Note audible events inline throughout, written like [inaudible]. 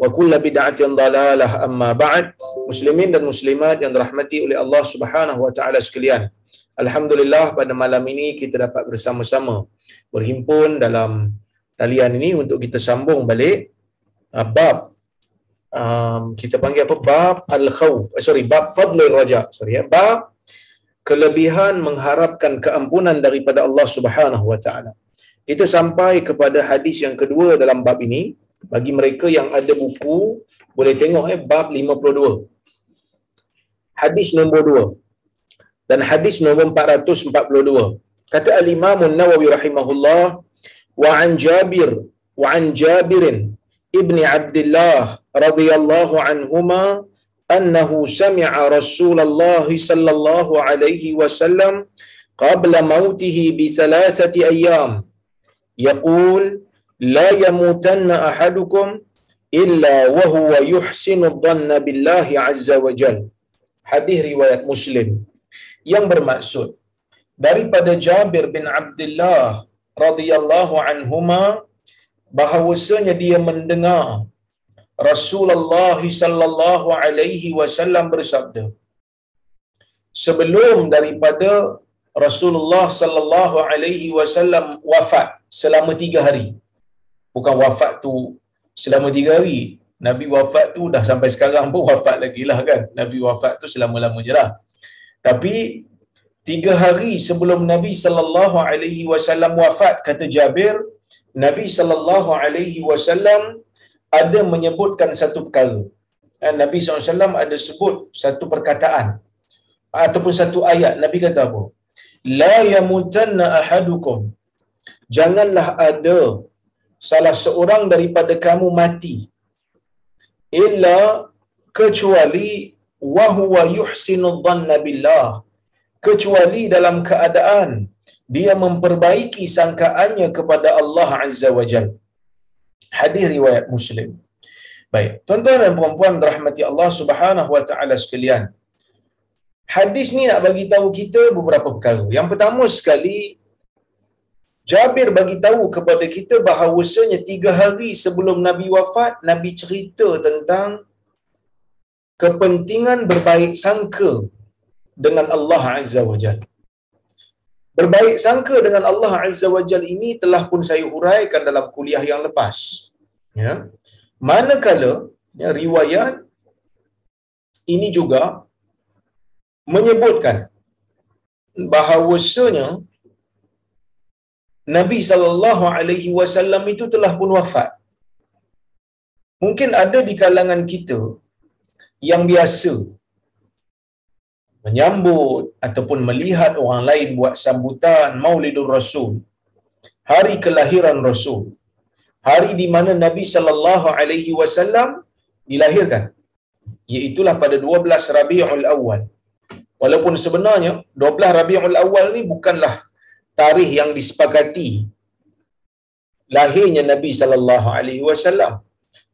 wa kullu bid'atin dalalah. Amma ba'd. Muslimin dan muslimat yang dirahmati oleh Allah Subhanahu wa taala sekalian. Alhamdulillah pada malam ini kita dapat bersama-sama berhimpun dalam talian ini untuk kita sambung balik uh, bab um, kita panggil apa? Bab al khawf eh, sorry bab fadlul raja. Sorry ya bab kelebihan mengharapkan keampunan daripada Allah Subhanahu wa taala. Kita sampai kepada hadis yang kedua dalam bab ini bagi mereka yang ada buku boleh tengok eh bab 52 hadis nombor 2 dan hadis nombor 442 kata al-imam an-nawawi rahimahullah wa an jabir wa an jabirin ibni abdullah radhiyallahu anhuma annahu sami'a rasulullah sallallahu alaihi wasallam qabla mautihi bi thalathati ayyam. Yaqul لا يموتن أحدكم إلا وهو يحسن الظن بالله عز وجل hadis riwayat Muslim. Yang bermaksud daripada Jabir bin Abdullah radhiyallahu anhuma bahawasanya dia mendengar Rasulullah sallallahu alaihi wasallam bersabda sebelum daripada Rasulullah sallallahu alaihi wasallam wafat selama tiga hari bukan wafat tu selama tiga hari. Nabi wafat tu dah sampai sekarang pun wafat lagi lah kan. Nabi wafat tu selama-lamanya lah. Tapi tiga hari sebelum Nabi sallallahu alaihi wasallam wafat kata Jabir, Nabi sallallahu alaihi wasallam ada menyebutkan satu perkara. Eh, Nabi SAW ada sebut satu perkataan ataupun satu ayat. Nabi kata apa? La yamutanna ahadukum. Janganlah ada salah seorang daripada kamu mati illa kecuali wa huwa yuhsinu dhanna billah kecuali dalam keadaan dia memperbaiki sangkaannya kepada Allah Azza wa Jal. Hadis riwayat Muslim. Baik, tuan-tuan dan puan-puan rahmati Allah Subhanahu wa taala sekalian. Hadis ni nak bagi tahu kita beberapa perkara. Yang pertama sekali Jabir bagi tahu kepada kita bahawasanya tiga hari sebelum Nabi wafat, Nabi cerita tentang kepentingan berbaik sangka dengan Allah Azza wa Jal. Berbaik sangka dengan Allah Azza wa Jal ini telah pun saya huraikan dalam kuliah yang lepas. Ya. Manakala ya, riwayat ini juga menyebutkan bahawasanya Nabi sallallahu alaihi wasallam itu telah pun wafat. Mungkin ada di kalangan kita yang biasa menyambut ataupun melihat orang lain buat sambutan Maulidur Rasul. Hari kelahiran Rasul. Hari di mana Nabi sallallahu alaihi wasallam dilahirkan. Iaitulah pada 12 Rabiul Awal. Walaupun sebenarnya 12 Rabiul Awal ni bukanlah tarikh yang disepakati lahirnya Nabi sallallahu alaihi wasallam.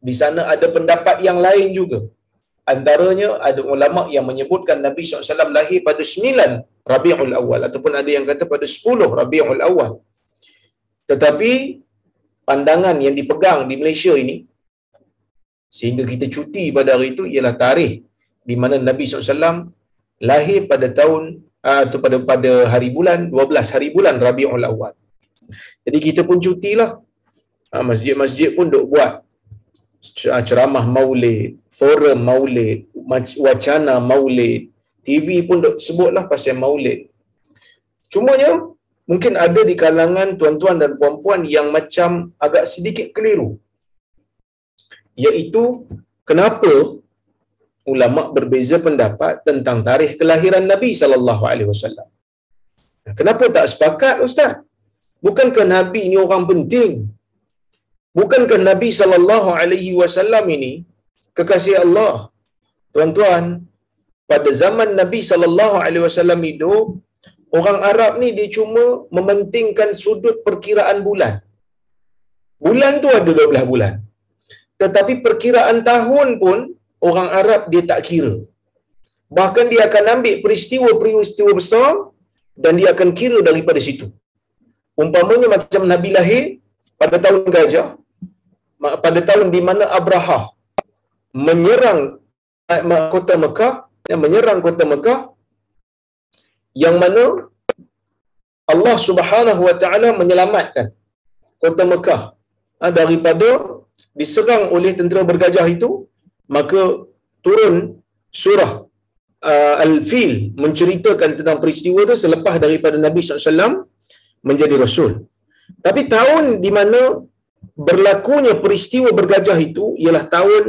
Di sana ada pendapat yang lain juga. Antaranya ada ulama yang menyebutkan Nabi SAW lahir pada 9 Rabiul Awal ataupun ada yang kata pada 10 Rabiul Awal. Tetapi pandangan yang dipegang di Malaysia ini sehingga kita cuti pada hari itu ialah tarikh di mana Nabi SAW lahir pada tahun ah, atau pada pada hari bulan 12 hari bulan Rabiul Awal. Jadi kita pun cutilah. Ah, masjid-masjid pun duk buat ceramah maulid, forum maulid, wacana maulid, TV pun duk sebutlah pasal maulid. Cumanya mungkin ada di kalangan tuan-tuan dan puan-puan yang macam agak sedikit keliru. Iaitu kenapa ulama berbeza pendapat tentang tarikh kelahiran Nabi sallallahu alaihi wasallam. Kenapa tak sepakat ustaz? Bukankah Nabi ini orang penting? Bukankah Nabi sallallahu alaihi wasallam ini kekasih Allah? Tuan-tuan, pada zaman Nabi sallallahu alaihi wasallam itu orang Arab ni dia cuma mementingkan sudut perkiraan bulan. Bulan tu ada 12 bulan. Tetapi perkiraan tahun pun orang Arab dia tak kira. Bahkan dia akan ambil peristiwa-peristiwa besar dan dia akan kira daripada situ. Umpamanya macam Nabi lahir pada tahun gajah, pada tahun di mana Abraha menyerang eh, kota Mekah, yang menyerang kota Mekah, yang mana Allah Subhanahu Wa Taala menyelamatkan kota Mekah ah, daripada diserang oleh tentera bergajah itu, maka turun surah uh, Al-Fil menceritakan tentang peristiwa itu selepas daripada Nabi SAW menjadi Rasul. Tapi tahun di mana berlakunya peristiwa bergajah itu ialah tahun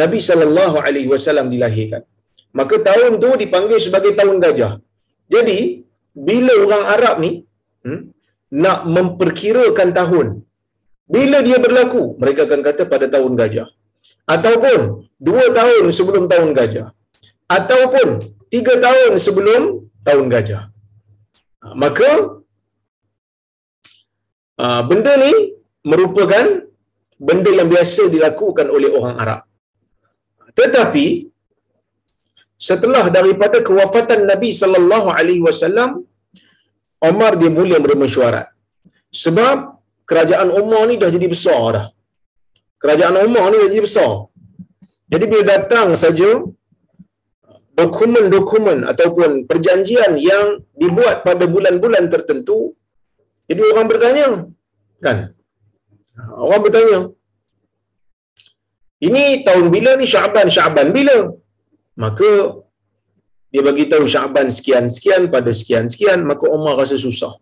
Nabi sallallahu alaihi wasallam dilahirkan. Maka tahun tu dipanggil sebagai tahun gajah. Jadi bila orang Arab ni hmm, nak memperkirakan tahun bila dia berlaku mereka akan kata pada tahun gajah ataupun dua tahun sebelum tahun gajah ataupun tiga tahun sebelum tahun gajah maka Ah, benda ni merupakan benda yang biasa dilakukan oleh orang Arab. Tetapi setelah daripada kewafatan Nabi sallallahu alaihi wasallam Umar dia mula bermesyuarat. Sebab kerajaan Umar ni dah jadi besar dah. Kerajaan Umar ni jadi besar. Jadi bila datang saja dokumen-dokumen ataupun perjanjian yang dibuat pada bulan-bulan tertentu jadi orang bertanya, kan? Orang bertanya, ini tahun bila ni Syaban? Syaban bila? Maka dia bagi tahu Syaban sekian sekian pada sekian sekian maka Umar rasa susah.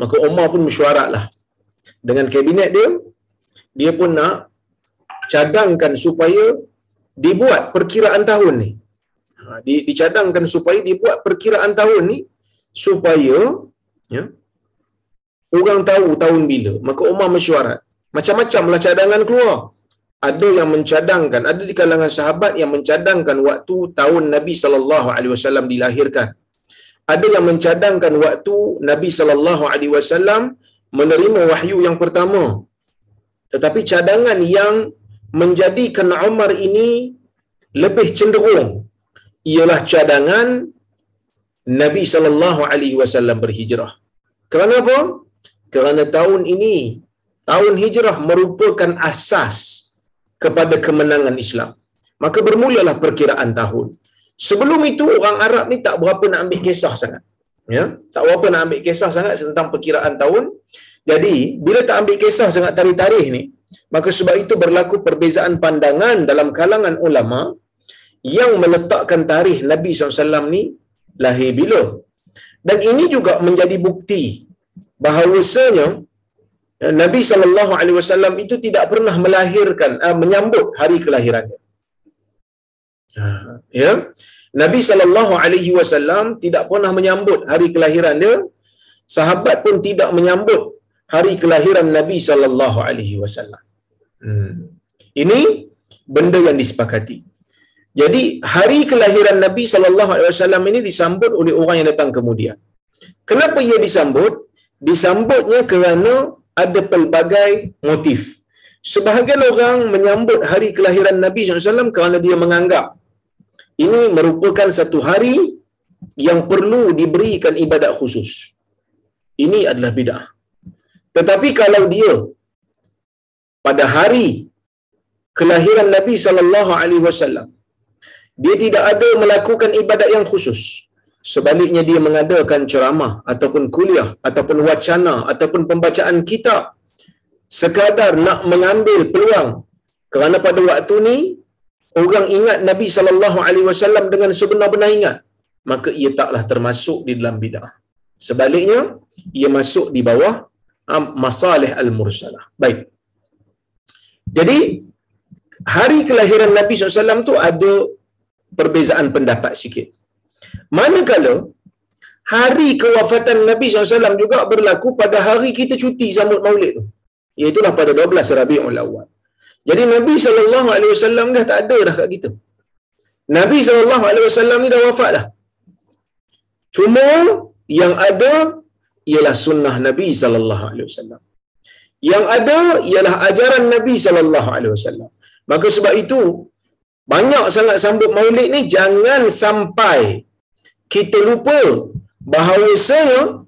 Maka Umar pun mesyuarat lah dengan kabinet dia dia pun nak cadangkan supaya dibuat perkiraan tahun ni. Ha, dicadangkan supaya dibuat perkiraan tahun ni supaya ya, orang tahu tahun bila. Maka Umar mesyuarat. Macam-macamlah cadangan keluar. Ada yang mencadangkan, ada di kalangan sahabat yang mencadangkan waktu tahun Nabi sallallahu alaihi wasallam dilahirkan. Ada yang mencadangkan waktu Nabi sallallahu alaihi wasallam menerima wahyu yang pertama. Tetapi cadangan yang menjadikan Umar ini lebih cenderung ialah cadangan Nabi sallallahu alaihi wasallam berhijrah. Kerana apa? kerana tahun ini tahun hijrah merupakan asas kepada kemenangan Islam. Maka bermulalah perkiraan tahun. Sebelum itu orang Arab ni tak berapa nak ambil kisah sangat. Ya? Tak berapa nak ambil kisah sangat tentang perkiraan tahun jadi bila tak ambil kisah sangat tarikh-tarikh ni maka sebab itu berlaku perbezaan pandangan dalam kalangan ulama yang meletakkan tarikh Nabi SAW ni lahir bila dan ini juga menjadi bukti bahawasanya eh, Nabi sallallahu alaihi wasallam itu tidak pernah melahirkan uh, menyambut hari kelahirannya. Ya. Nabi sallallahu alaihi wasallam tidak pernah menyambut hari kelahiran dia. Sahabat pun tidak menyambut hari kelahiran Nabi sallallahu alaihi wasallam. Hmm. Ini benda yang disepakati. Jadi hari kelahiran Nabi sallallahu alaihi wasallam ini disambut oleh orang yang datang kemudian. Kenapa ia disambut? disambutnya kerana ada pelbagai motif. Sebahagian orang menyambut hari kelahiran Nabi SAW kerana dia menganggap ini merupakan satu hari yang perlu diberikan ibadat khusus. Ini adalah bid'ah. Tetapi kalau dia pada hari kelahiran Nabi sallallahu alaihi wasallam dia tidak ada melakukan ibadat yang khusus. Sebaliknya dia mengadakan ceramah ataupun kuliah ataupun wacana ataupun pembacaan kitab sekadar nak mengambil peluang kerana pada waktu ni orang ingat Nabi sallallahu alaihi wasallam dengan sebenar-benar ingat maka ia taklah termasuk di dalam bidah. Sebaliknya ia masuk di bawah masalih al-mursalah. Baik. Jadi hari kelahiran Nabi SAW tu ada perbezaan pendapat sikit. Manakala hari kewafatan Nabi SAW juga berlaku pada hari kita cuti sambut maulid tu. Iaitulah pada 12 Rabiul Awal. Jadi Nabi SAW dah tak ada dah kat kita. Nabi SAW ni dah wafat dah. Cuma yang ada ialah sunnah Nabi SAW. Yang ada ialah ajaran Nabi SAW. Maka sebab itu banyak sangat sambut maulid ni jangan sampai kita lupa bahawa saya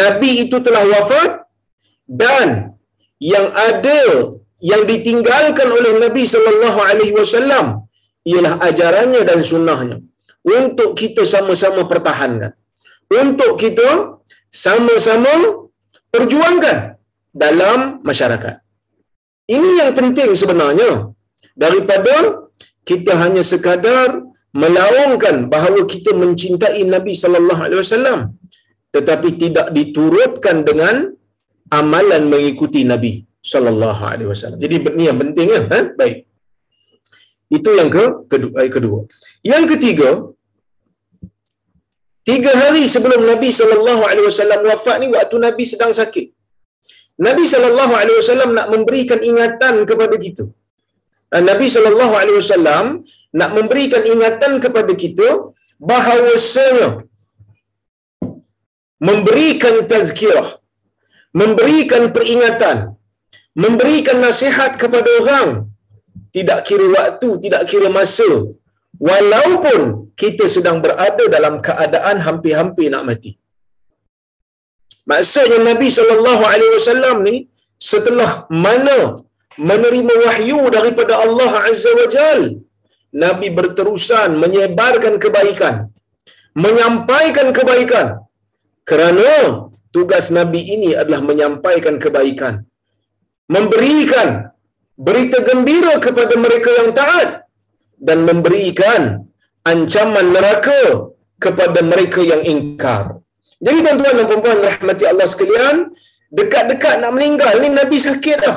Nabi itu telah wafat dan yang ada yang ditinggalkan oleh Nabi sallallahu alaihi wasallam ialah ajarannya dan sunnahnya untuk kita sama-sama pertahankan untuk kita sama-sama perjuangkan dalam masyarakat ini yang penting sebenarnya daripada kita hanya sekadar melaungkan bahawa kita mencintai Nabi sallallahu alaihi wasallam tetapi tidak diturutkan dengan amalan mengikuti Nabi sallallahu alaihi wasallam. Jadi ini yang penting ya, ha? baik. Itu yang ke kedua, eh. Yang ketiga, tiga hari sebelum Nabi wasallam wafat ni waktu Nabi sedang sakit. Nabi wasallam nak memberikan ingatan kepada kita. Nabi sallallahu alaihi wasallam nak memberikan ingatan kepada kita bahawa saya memberikan tazkirah memberikan peringatan memberikan nasihat kepada orang tidak kira waktu tidak kira masa walaupun kita sedang berada dalam keadaan hampir-hampir nak mati maksudnya Nabi sallallahu alaihi wasallam ni setelah mana menerima wahyu daripada Allah Azza wa Jal. Nabi berterusan menyebarkan kebaikan. Menyampaikan kebaikan. Kerana tugas Nabi ini adalah menyampaikan kebaikan. Memberikan berita gembira kepada mereka yang taat. Dan memberikan ancaman neraka kepada mereka yang ingkar. Jadi tuan-tuan dan puan-puan rahmati Allah sekalian, dekat-dekat nak meninggal ni Nabi sakit dah.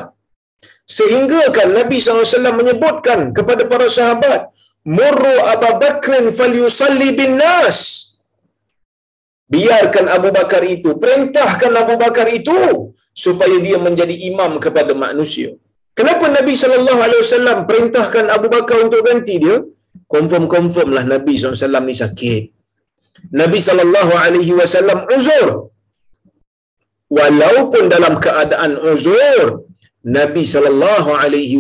Sehingga kan Nabi SAW menyebutkan kepada para sahabat murru Abu Bakrin falyusalli bin nas. Biarkan Abu Bakar itu perintahkan Abu Bakar itu supaya dia menjadi imam kepada manusia kenapa Nabi SAW perintahkan Abu Bakar untuk ganti dia confirm-confirm lah Nabi SAW ni sakit Nabi SAW uzur walaupun dalam keadaan uzur Nabi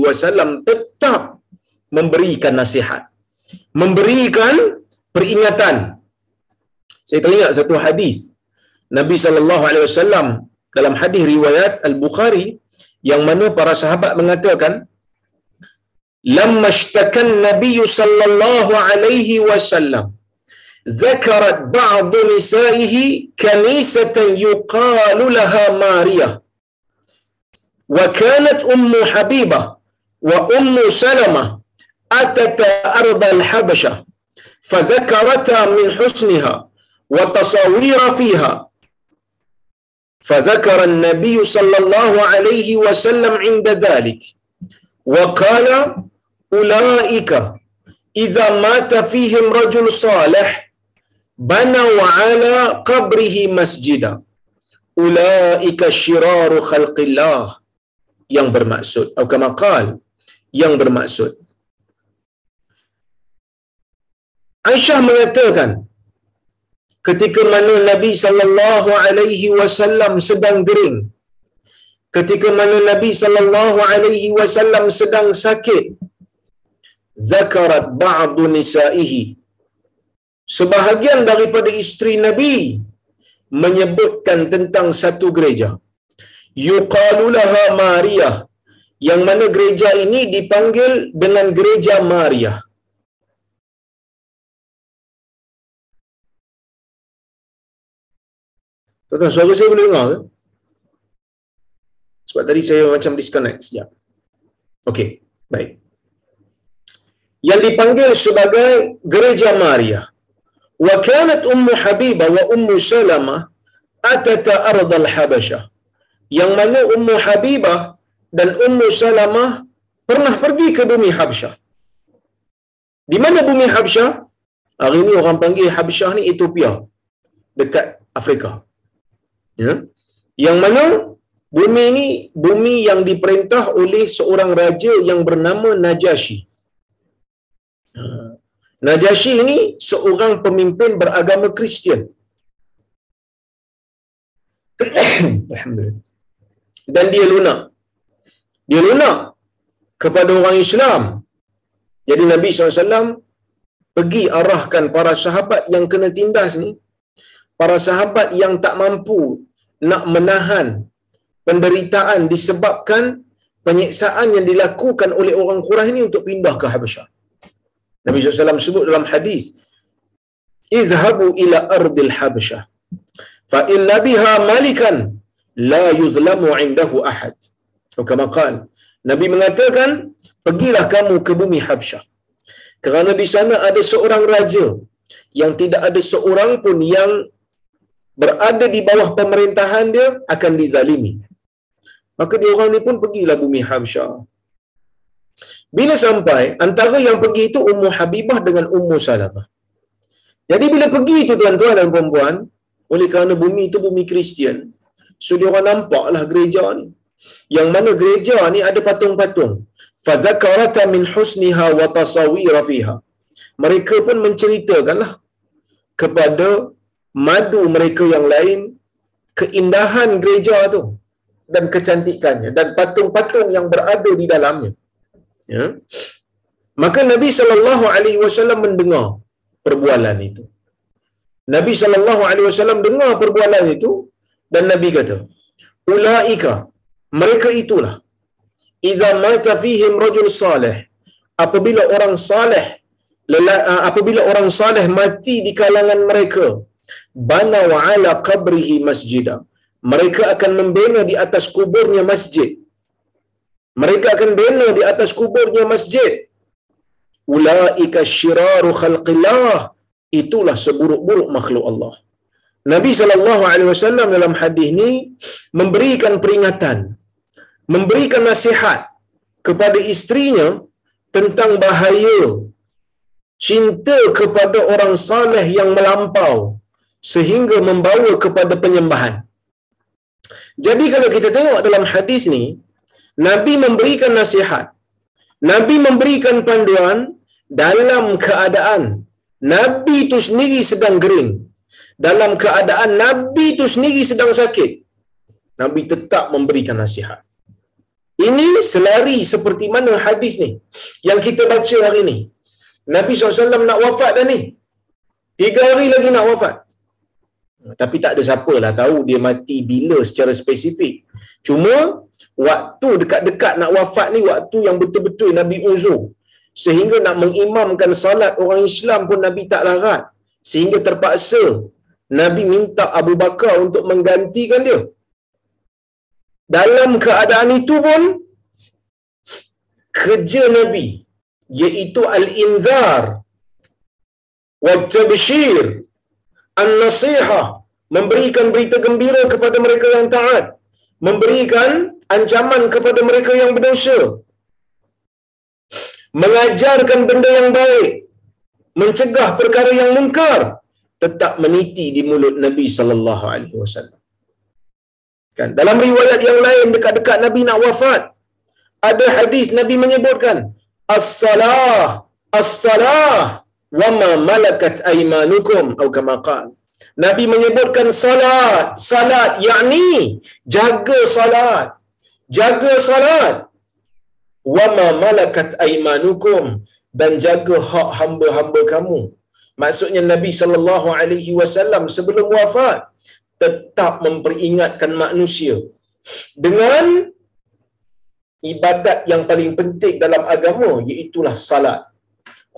wasallam tetap memberikan nasihat. Memberikan peringatan. Saya teringat satu hadis Nabi wasallam dalam hadis riwayat Al-Bukhari yang mana para sahabat mengatakan lamma ishtakan Nabi sallallahu alaihi wasallam ذكرت بعض نسائه كنيسة يقال لها ماريا وكانت أم حبيبة وأم سلمة أتتا أرض الحبشة فذكرتا من حسنها وتصاوير فيها فذكر النبي صلى الله عليه وسلم عند ذلك وقال أولئك إذا مات فيهم رجل صالح بنوا على قبره مسجدا أولئك شرار خلق الله yang bermaksud atau kama qal yang bermaksud Aisyah mengatakan ketika mana Nabi sallallahu alaihi wasallam sedang gering. Ketika mana Nabi sallallahu alaihi wasallam sedang sakit. Zakarat ba'd nisaihi. Sebahagian daripada isteri Nabi menyebutkan tentang satu gereja. Yuqalu laha Maria yang mana gereja ini dipanggil dengan gereja Maria Tuan-tuan, suara saya boleh dengar ke? Sebab tadi saya macam disconnect sekejap. Okey, baik. Yang dipanggil sebagai gereja Maria. Wa kanat Ummu Habibah wa Ummu Salamah atata ardal Habasyah. Yang mana Ummu Habibah dan Ummu Salamah pernah pergi ke bumi Habsyah. Di mana bumi Habsyah? Hari ini orang panggil Habsyah ni Ethiopia. Dekat Afrika. Ya. Yang mana bumi ini bumi yang diperintah oleh seorang raja yang bernama Najasyi. Ha. Najasyi ini seorang pemimpin beragama Kristian. [clears throat] Dan dia lunak. Dia lunak kepada orang Islam. Jadi Nabi SAW pergi arahkan para sahabat yang kena tindas ni, para sahabat yang tak mampu nak menahan penderitaan disebabkan penyiksaan yang dilakukan oleh orang Quraisy ini untuk pindah ke Habasyah. Nabi SAW sebut dalam hadis, "Izhabu ila ardil Habasyah, fa inna biha malikan la yuzlamu 'indahu ahad." Atau kama qala, Nabi mengatakan, "Pergilah kamu ke bumi Habasyah. Kerana di sana ada seorang raja yang tidak ada seorang pun yang berada di bawah pemerintahan dia akan dizalimi. Maka dia orang ni pun pergilah bumi Habsyah. Bila sampai, antara yang pergi itu Ummu Habibah dengan Ummu Salamah. Jadi bila pergi itu tuan-tuan dan puan-puan, oleh kerana bumi itu bumi Kristian, so dia orang nampaklah gereja ni. Yang mana gereja ni ada patung-patung. Fadzakarata min husniha wa tasawira fiha. Mereka pun menceritakanlah kepada madu mereka yang lain keindahan gereja tu dan kecantikannya dan patung-patung yang berada di dalamnya. Ya. Maka Nabi sallallahu alaihi wasallam mendengar perbualan itu. Nabi sallallahu alaihi wasallam dengar perbualan itu dan Nabi kata ulaika mereka itulah. Idza mata fihim rajul salih apabila orang saleh apabila orang saleh mati di kalangan mereka bana wa ala qabrihi masjida. Mereka akan membina di atas kuburnya masjid. Mereka akan bina di atas kuburnya masjid. Ulaika syiraru khalqillah. Itulah seburuk-buruk makhluk Allah. Nabi sallallahu alaihi wasallam dalam hadis ni memberikan peringatan memberikan nasihat kepada istrinya tentang bahaya cinta kepada orang saleh yang melampau sehingga membawa kepada penyembahan. Jadi kalau kita tengok dalam hadis ni, Nabi memberikan nasihat. Nabi memberikan panduan dalam keadaan Nabi itu sendiri sedang gering. Dalam keadaan Nabi itu sendiri sedang sakit. Nabi tetap memberikan nasihat. Ini selari seperti mana hadis ni yang kita baca hari ni. Nabi SAW nak wafat dah ni. Tiga hari lagi nak wafat. Tapi tak ada siapa lah tahu dia mati bila secara spesifik. Cuma waktu dekat-dekat nak wafat ni waktu yang betul-betul Nabi uzur. Sehingga nak mengimamkan salat orang Islam pun Nabi tak larat. Sehingga terpaksa Nabi minta Abu Bakar untuk menggantikan dia. Dalam keadaan itu pun kerja Nabi iaitu al-inzar wa tabshir an-nasihah memberikan berita gembira kepada mereka yang taat memberikan ancaman kepada mereka yang berdosa mengajarkan benda yang baik mencegah perkara yang mungkar tetap meniti di mulut Nabi sallallahu alaihi wasallam. Kan? Dalam riwayat yang lain dekat-dekat Nabi nak wafat ada hadis Nabi menyebutkan as-salah as-salah wa ma malakat aymanukum atau kama qala Nabi menyebutkan salat, salat yakni jaga salat. Jaga salat. Wa ma malakat aymanukum dan jaga hak hamba-hamba kamu. Maksudnya Nabi sallallahu alaihi wasallam sebelum wafat tetap memperingatkan manusia dengan ibadat yang paling penting dalam agama iaitu salat.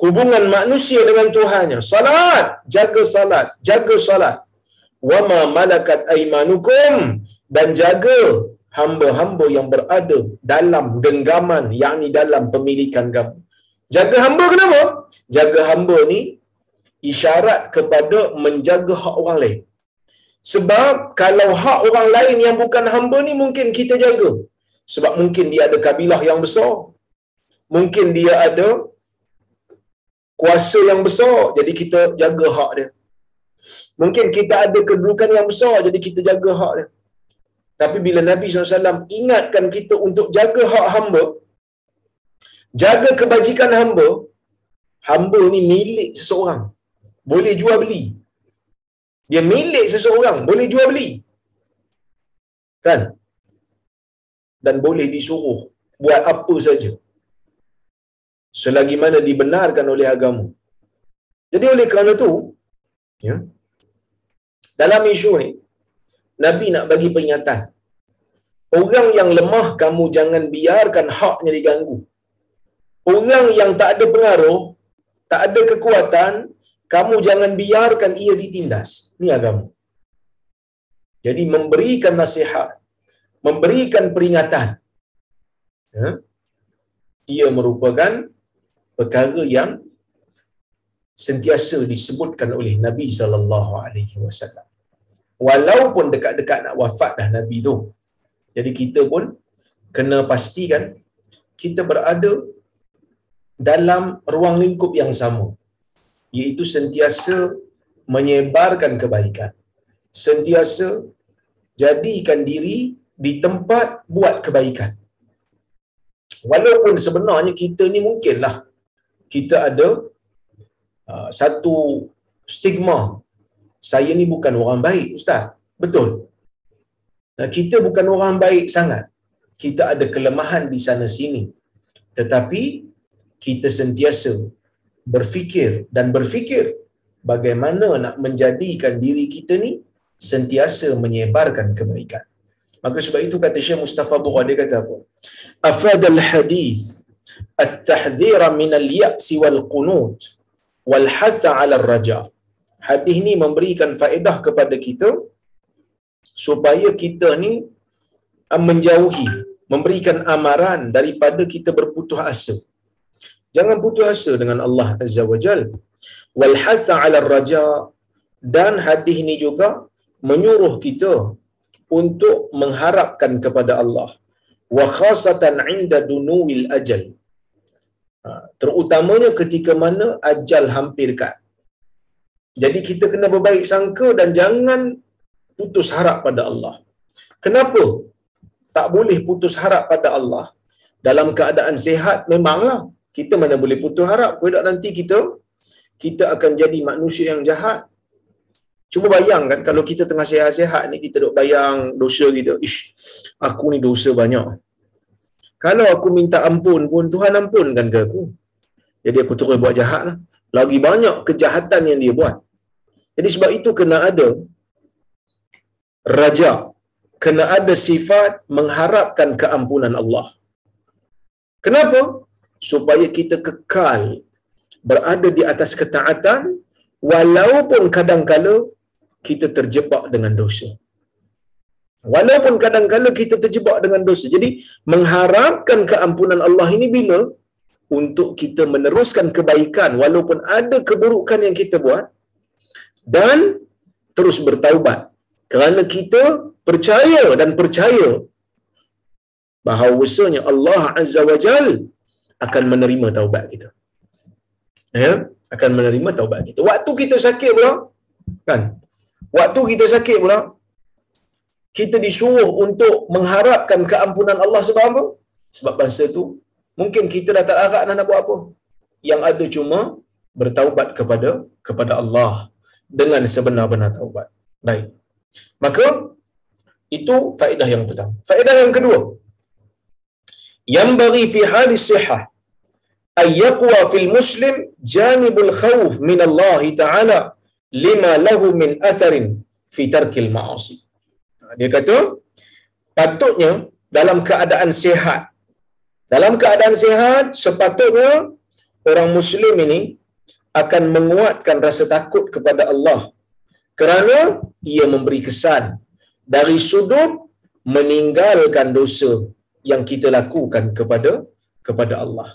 Hubungan manusia dengan Tuhannya. Salat, jaga salat, jaga salat. Wa ma malakat aymanukum dan jaga hamba-hamba yang berada dalam genggaman yakni dalam pemilikan kamu. Jaga hamba kenapa? Jaga hamba ni isyarat kepada menjaga hak orang lain. Sebab kalau hak orang lain yang bukan hamba ni mungkin kita jaga. Sebab mungkin dia ada kabilah yang besar. Mungkin dia ada kuasa yang besar. Jadi kita jaga hak dia. Mungkin kita ada kedudukan yang besar. Jadi kita jaga hak dia. Tapi bila Nabi SAW ingatkan kita untuk jaga hak hamba, jaga kebajikan hamba, hamba ni milik seseorang. Boleh jual beli. Dia milik seseorang, boleh jual beli. Kan? Dan boleh disuruh buat apa saja. Selagi mana dibenarkan oleh agama. Jadi oleh kerana tu, ya, dalam isu ni, Nabi nak bagi peringatan. Orang yang lemah, kamu jangan biarkan haknya diganggu. Orang yang tak ada pengaruh, tak ada kekuatan, kamu jangan biarkan ia ditindas. Ini agama. Jadi memberikan nasihat, memberikan peringatan. Ya, ia merupakan perkara yang sentiasa disebutkan oleh Nabi sallallahu alaihi wasallam. Walaupun dekat-dekat nak wafat dah Nabi tu. Jadi kita pun kena pastikan kita berada dalam ruang lingkup yang sama iaitu sentiasa menyebarkan kebaikan. Sentiasa jadikan diri di tempat buat kebaikan. Walaupun sebenarnya kita ni mungkinlah kita ada uh, satu stigma saya ni bukan orang baik ustaz. Betul. Nah, kita bukan orang baik sangat. Kita ada kelemahan di sana sini. Tetapi kita sentiasa berfikir dan berfikir bagaimana nak menjadikan diri kita ni sentiasa menyebarkan kebaikan. Maka sebab itu kata Syekh Mustafa Bukha dia kata apa? Afadal hadis at-tahdhir min al-ya's wal qunut wal hath 'ala ar-raja. Hadis ni memberikan faedah kepada kita supaya kita ni menjauhi memberikan amaran daripada kita berputus asa Jangan putus asa dengan Allah Azza wa Jal. Wal hatha ala raja dan hadis ini juga menyuruh kita untuk mengharapkan kepada Allah. Wa khasatan inda dunuwil ajal. Ha, terutamanya ketika mana ajal hampir kat. Jadi kita kena berbaik sangka dan jangan putus harap pada Allah. Kenapa? Tak boleh putus harap pada Allah. Dalam keadaan sehat memanglah kita mana boleh putus harap kalau nanti kita kita akan jadi manusia yang jahat cuba bayangkan kalau kita tengah sihat-sihat ni kita duk bayang dosa kita ish aku ni dosa banyak kalau aku minta ampun pun Tuhan ampunkan ke aku? Jadi aku terus buat jahat lah. Lagi banyak kejahatan yang dia buat. Jadi sebab itu kena ada raja. Kena ada sifat mengharapkan keampunan Allah. Kenapa? Supaya kita kekal berada di atas ketaatan walaupun kadang-kala kita terjebak dengan dosa. Walaupun kadang-kala kita terjebak dengan dosa. Jadi mengharapkan keampunan Allah ini bila untuk kita meneruskan kebaikan walaupun ada keburukan yang kita buat dan terus bertaubat kerana kita percaya dan percaya bahawasanya Allah Azza wa Jalla akan menerima taubat kita. Ya, akan menerima taubat kita. Waktu kita sakit pula, kan? Waktu kita sakit pula, kita disuruh untuk mengharapkan keampunan Allah sebab apa? Sebab masa tu mungkin kita dah tak larat nak buat apa. Yang ada cuma bertaubat kepada kepada Allah dengan sebenar-benar taubat. Baik. Maka itu faedah yang pertama. Faedah yang kedua, yang bagi fi hadis sihah ayyaqwa fil muslim janibul khawf min Allah Ta'ala lima lahu min atharin fi tarkil ma'asi. Dia kata, patutnya dalam keadaan sihat, dalam keadaan sihat, sepatutnya orang Muslim ini akan menguatkan rasa takut kepada Allah kerana ia memberi kesan dari sudut meninggalkan dosa yang kita lakukan kepada kepada Allah.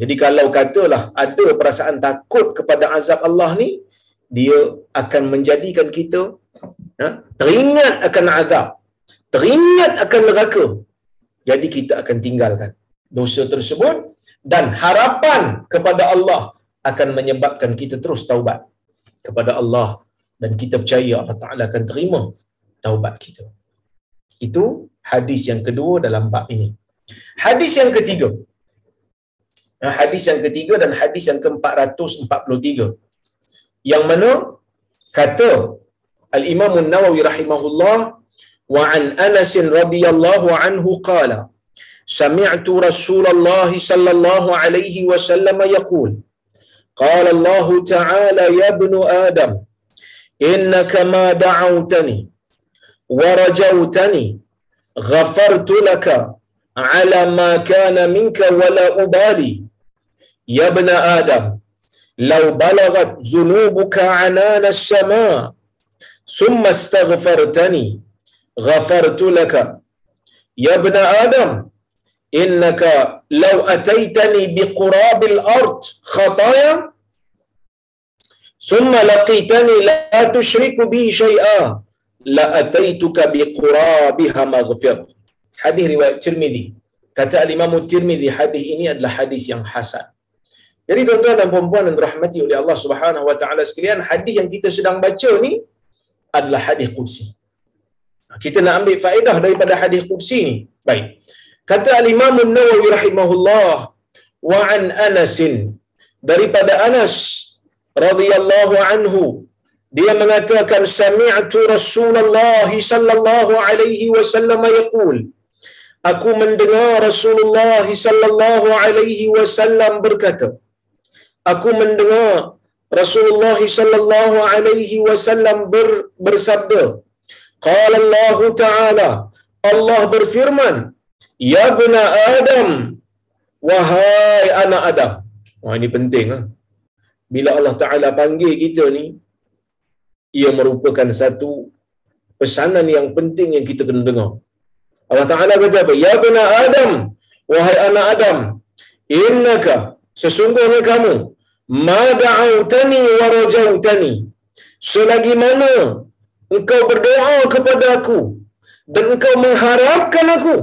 Jadi kalau katalah ada perasaan takut kepada azab Allah ni, dia akan menjadikan kita ha, teringat akan azab, teringat akan neraka. Jadi kita akan tinggalkan dosa tersebut dan harapan kepada Allah akan menyebabkan kita terus taubat kepada Allah dan kita percaya Allah Taala akan terima taubat kita. Itu hadis yang kedua dalam bab ini. Hadis yang ketiga. Hadis yang ketiga dan hadis yang ke-443. Yang mana kata Al-Imam An-Nawawi rahimahullah wa an Anas radhiyallahu anhu qala Sami'tu Rasulullah sallallahu alaihi wasallam yaqul قال الله تعالى يا ابن آدم إنك ما دعوتني ورجوتني غفرت لك على ما كان منك ولا أبالي يا ابن آدم لو بلغت ذنوبك عنان السماء ثم استغفرتني غفرت لك يا ابن آدم إنك لو أتيتني بقراب الأرض خطايا ثم لقيتني لا تشرك بي شيئا لأتيتك بقرابها مغفرة hadis riwayat Tirmizi. Kata Imam Tirmizi hadis ini adalah hadis yang hasan. Jadi tuan-tuan dan puan-puan yang dirahmati oleh Allah Subhanahu wa taala sekalian, hadis yang kita sedang baca ni adalah hadis qudsi. Kita nak ambil faedah daripada hadis qudsi ni. Baik. Kata Imam Nawawi rahimahullah wa an Anas daripada Anas radhiyallahu anhu dia mengatakan sami'tu Rasulullah sallallahu alaihi wasallam yaqul aku mendengar Rasulullah sallallahu alaihi wasallam berkata aku mendengar Rasulullah sallallahu alaihi wasallam ber, bersabda qala Allah taala Allah berfirman ya buna adam wahai anak adam wah ini penting ah. Bila Allah taala panggil kita ni ia merupakan satu pesanan yang penting yang kita kena dengar. Allah Ta'ala kata apa? Ya bina Adam, wahai anak Adam, innaka, sesungguhnya kamu, ma da'autani wa rajautani. Selagi mana engkau berdoa kepada aku dan engkau mengharapkan aku,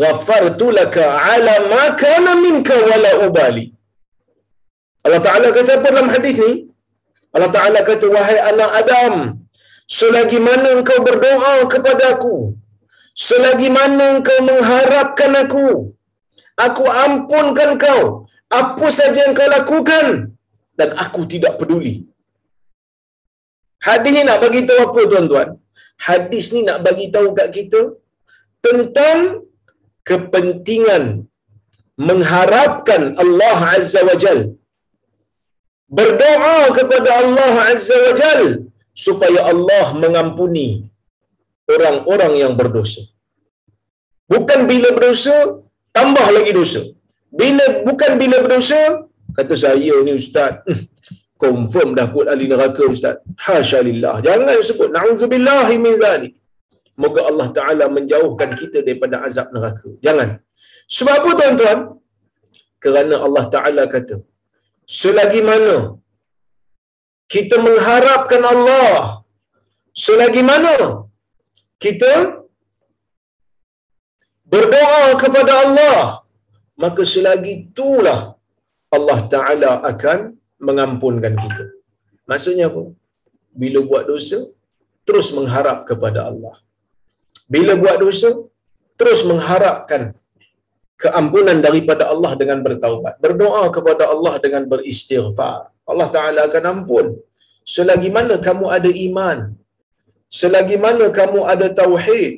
ghafartu laka ala ma kana minka wala ubali. Allah Ta'ala kata apa dalam hadis ni? Allah Ta'ala kata, wahai anak Adam, selagi mana engkau berdoa kepada aku, selagi mana engkau mengharapkan aku aku ampunkan kau apa saja yang kau lakukan dan aku tidak peduli hadis ni nak bagi tahu apa tuan-tuan hadis ni nak bagi tahu kat kita tentang kepentingan mengharapkan Allah Azza wa Jal berdoa kepada Allah Azza wa Jal supaya Allah mengampuni orang-orang yang berdosa. Bukan bila berdosa, tambah lagi dosa. Bila Bukan bila berdosa, kata saya ni Ustaz, hmm, confirm dah kot ahli neraka Ustaz. Hasya lillah. Jangan sebut, na'udzubillahi min zalik. Moga Allah Ta'ala menjauhkan kita daripada azab neraka. Jangan. Sebab apa tuan-tuan? Kerana Allah Ta'ala kata, selagi mana kita mengharapkan Allah, selagi mana kita berdoa kepada Allah maka selagi itulah Allah Ta'ala akan mengampunkan kita. Maksudnya apa? bila buat dosa terus mengharap kepada Allah. Bila buat dosa terus mengharapkan keampunan daripada Allah dengan bertaubat. Berdoa kepada Allah dengan beristighfar. Allah Ta'ala akan ampun. Selagi mana kamu ada iman selagi mana kamu ada tauhid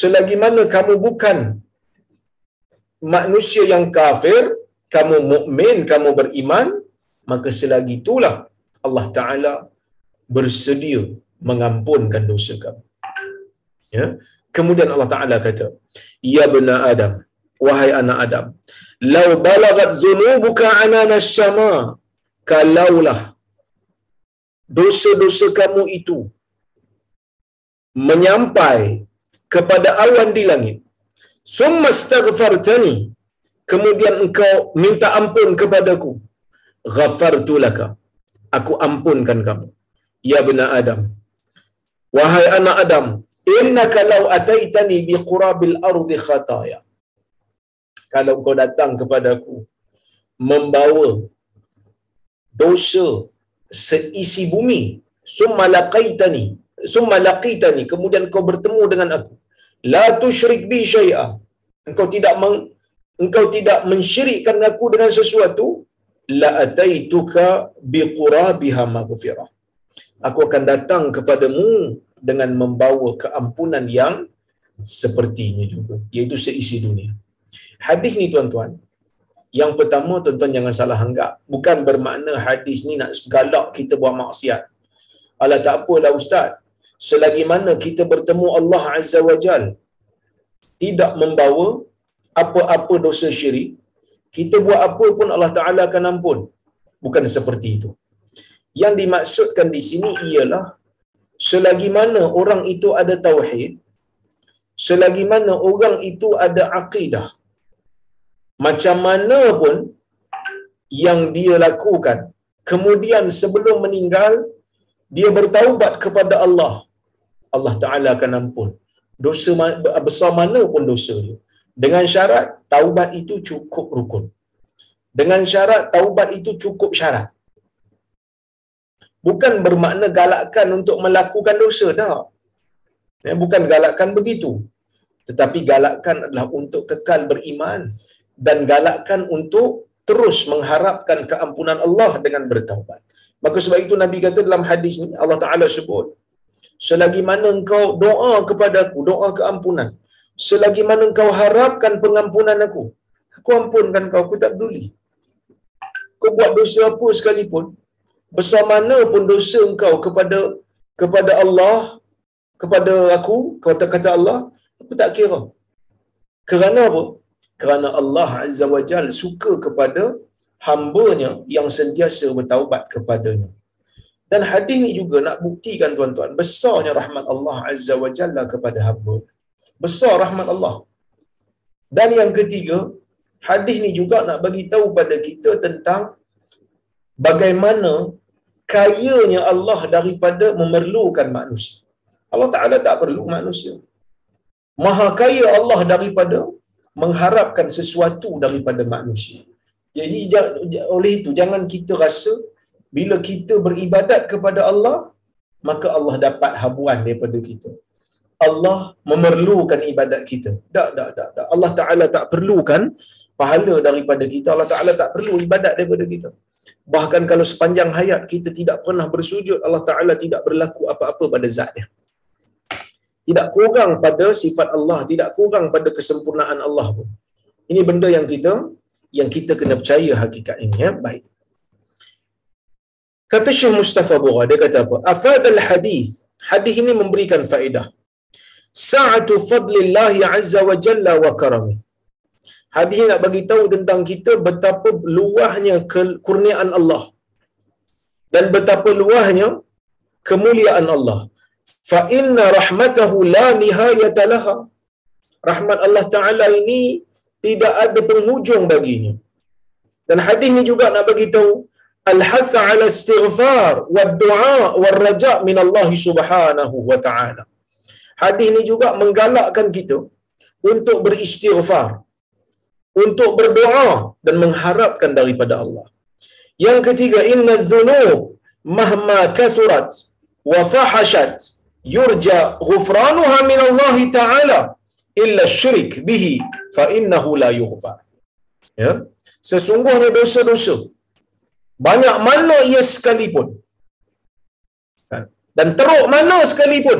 selagi mana kamu bukan manusia yang kafir kamu mukmin, kamu beriman, maka selagi itulah Allah Taala bersedia mengampunkan dosa kamu. Ya. Kemudian Allah Taala kata, "Ya bani Adam, wahai anak Adam, law balagat dhunubuka anana sama kalaulah dosa-dosa kamu itu menyampai kepada awan di langit. Summa astaghfartani. Kemudian engkau minta ampun kepadaku. Ghafartu laka. Aku ampunkan kamu. Ya bena Adam. Wahai anak Adam. Innaka law ataitani bi qurabil ardi khataya. Kalau engkau datang kepadaku membawa dosa seisi bumi summa laqaitani summa laqitani kemudian kau bertemu dengan aku la tusyrik bi syai'a. Engkau tidak meng, engkau tidak mensyirikkan aku dengan sesuatu la ataituka bi qurabiha maghfirah. Aku akan datang kepadamu dengan membawa keampunan yang sepertinya juga iaitu seisi dunia. Hadis ni tuan-tuan yang pertama tuan-tuan jangan salah anggap. Bukan bermakna hadis ni nak galak kita buat maksiat. Alah tak apalah ustaz selagi mana kita bertemu Allah Azza wa Jal tidak membawa apa-apa dosa syirik, kita buat apa pun Allah Ta'ala akan ampun. Bukan seperti itu. Yang dimaksudkan di sini ialah selagi mana orang itu ada tauhid, selagi mana orang itu ada akidah, macam mana pun yang dia lakukan, kemudian sebelum meninggal, dia bertaubat kepada Allah, Allah Ta'ala akan ampun. Dosa besar mana pun dosa dia. Dengan syarat, taubat itu cukup rukun. Dengan syarat, taubat itu cukup syarat. Bukan bermakna galakkan untuk melakukan dosa, dah. Ya, bukan galakkan begitu. Tetapi galakkan adalah untuk kekal beriman dan galakkan untuk terus mengharapkan keampunan Allah dengan bertaubat. Maka sebab itu Nabi kata dalam hadis ni Allah Taala sebut selagi mana engkau doa kepada aku, doa keampunan, selagi mana engkau harapkan pengampunan aku, aku ampunkan kau, aku tak peduli. Kau buat dosa apa sekalipun, besar mana pun dosa engkau kepada kepada Allah, kepada aku, kata-kata Allah, aku tak kira. Kerana apa? Kerana Allah Azza wa Jal suka kepada hambanya yang sentiasa bertaubat kepadanya. Dan hadis ini juga nak buktikan tuan-tuan besarnya rahmat Allah Azza wa Jalla kepada hamba. Besar rahmat Allah. Dan yang ketiga, hadis ini juga nak bagi tahu pada kita tentang bagaimana kayanya Allah daripada memerlukan manusia. Allah Taala tak perlu manusia. Maha kaya Allah daripada mengharapkan sesuatu daripada manusia. Jadi oleh itu jangan kita rasa bila kita beribadat kepada Allah maka Allah dapat habuan daripada kita. Allah memerlukan ibadat kita. Tak tak tak tak. Allah taala tak perlukan pahala daripada kita. Allah taala tak perlu ibadat daripada kita. Bahkan kalau sepanjang hayat kita tidak pernah bersujud Allah taala tidak berlaku apa-apa pada zat dia tidak kurang pada sifat Allah tidak kurang pada kesempurnaan Allah pun. Ini benda yang kita yang kita kena percaya hakikat ini ya. Baik Kata Syekh Mustafa Bura, dia kata apa? Afadal hadis. Hadis ini memberikan faedah. Sa'atu fadlillahi azza wa jalla wa karami. Hadis ini nak bagi tahu tentang kita betapa luahnya kurniaan Allah. Dan betapa luahnya kemuliaan Allah. Fa inna rahmatahu la nihayata laha. Rahmat Allah Ta'ala ini tidak ada penghujung baginya. Dan hadis ini juga nak bagi tahu Alhafah al istighfar, wa duaa, wa raja min Allah subhanahu wa taala. Hadis ini juga menggalakkan kita untuk beristighfar, untuk berdoa dan mengharapkan daripada Allah. Yang ketiga, inna zunub mahma kasurat wa fahashat yurja ghufranuha min Allah Ta'ala illa syirik bihi fa innahu la yughfar. Ya? Sesungguhnya dosa-dosa banyak mana ia sekalipun. Dan teruk mana sekalipun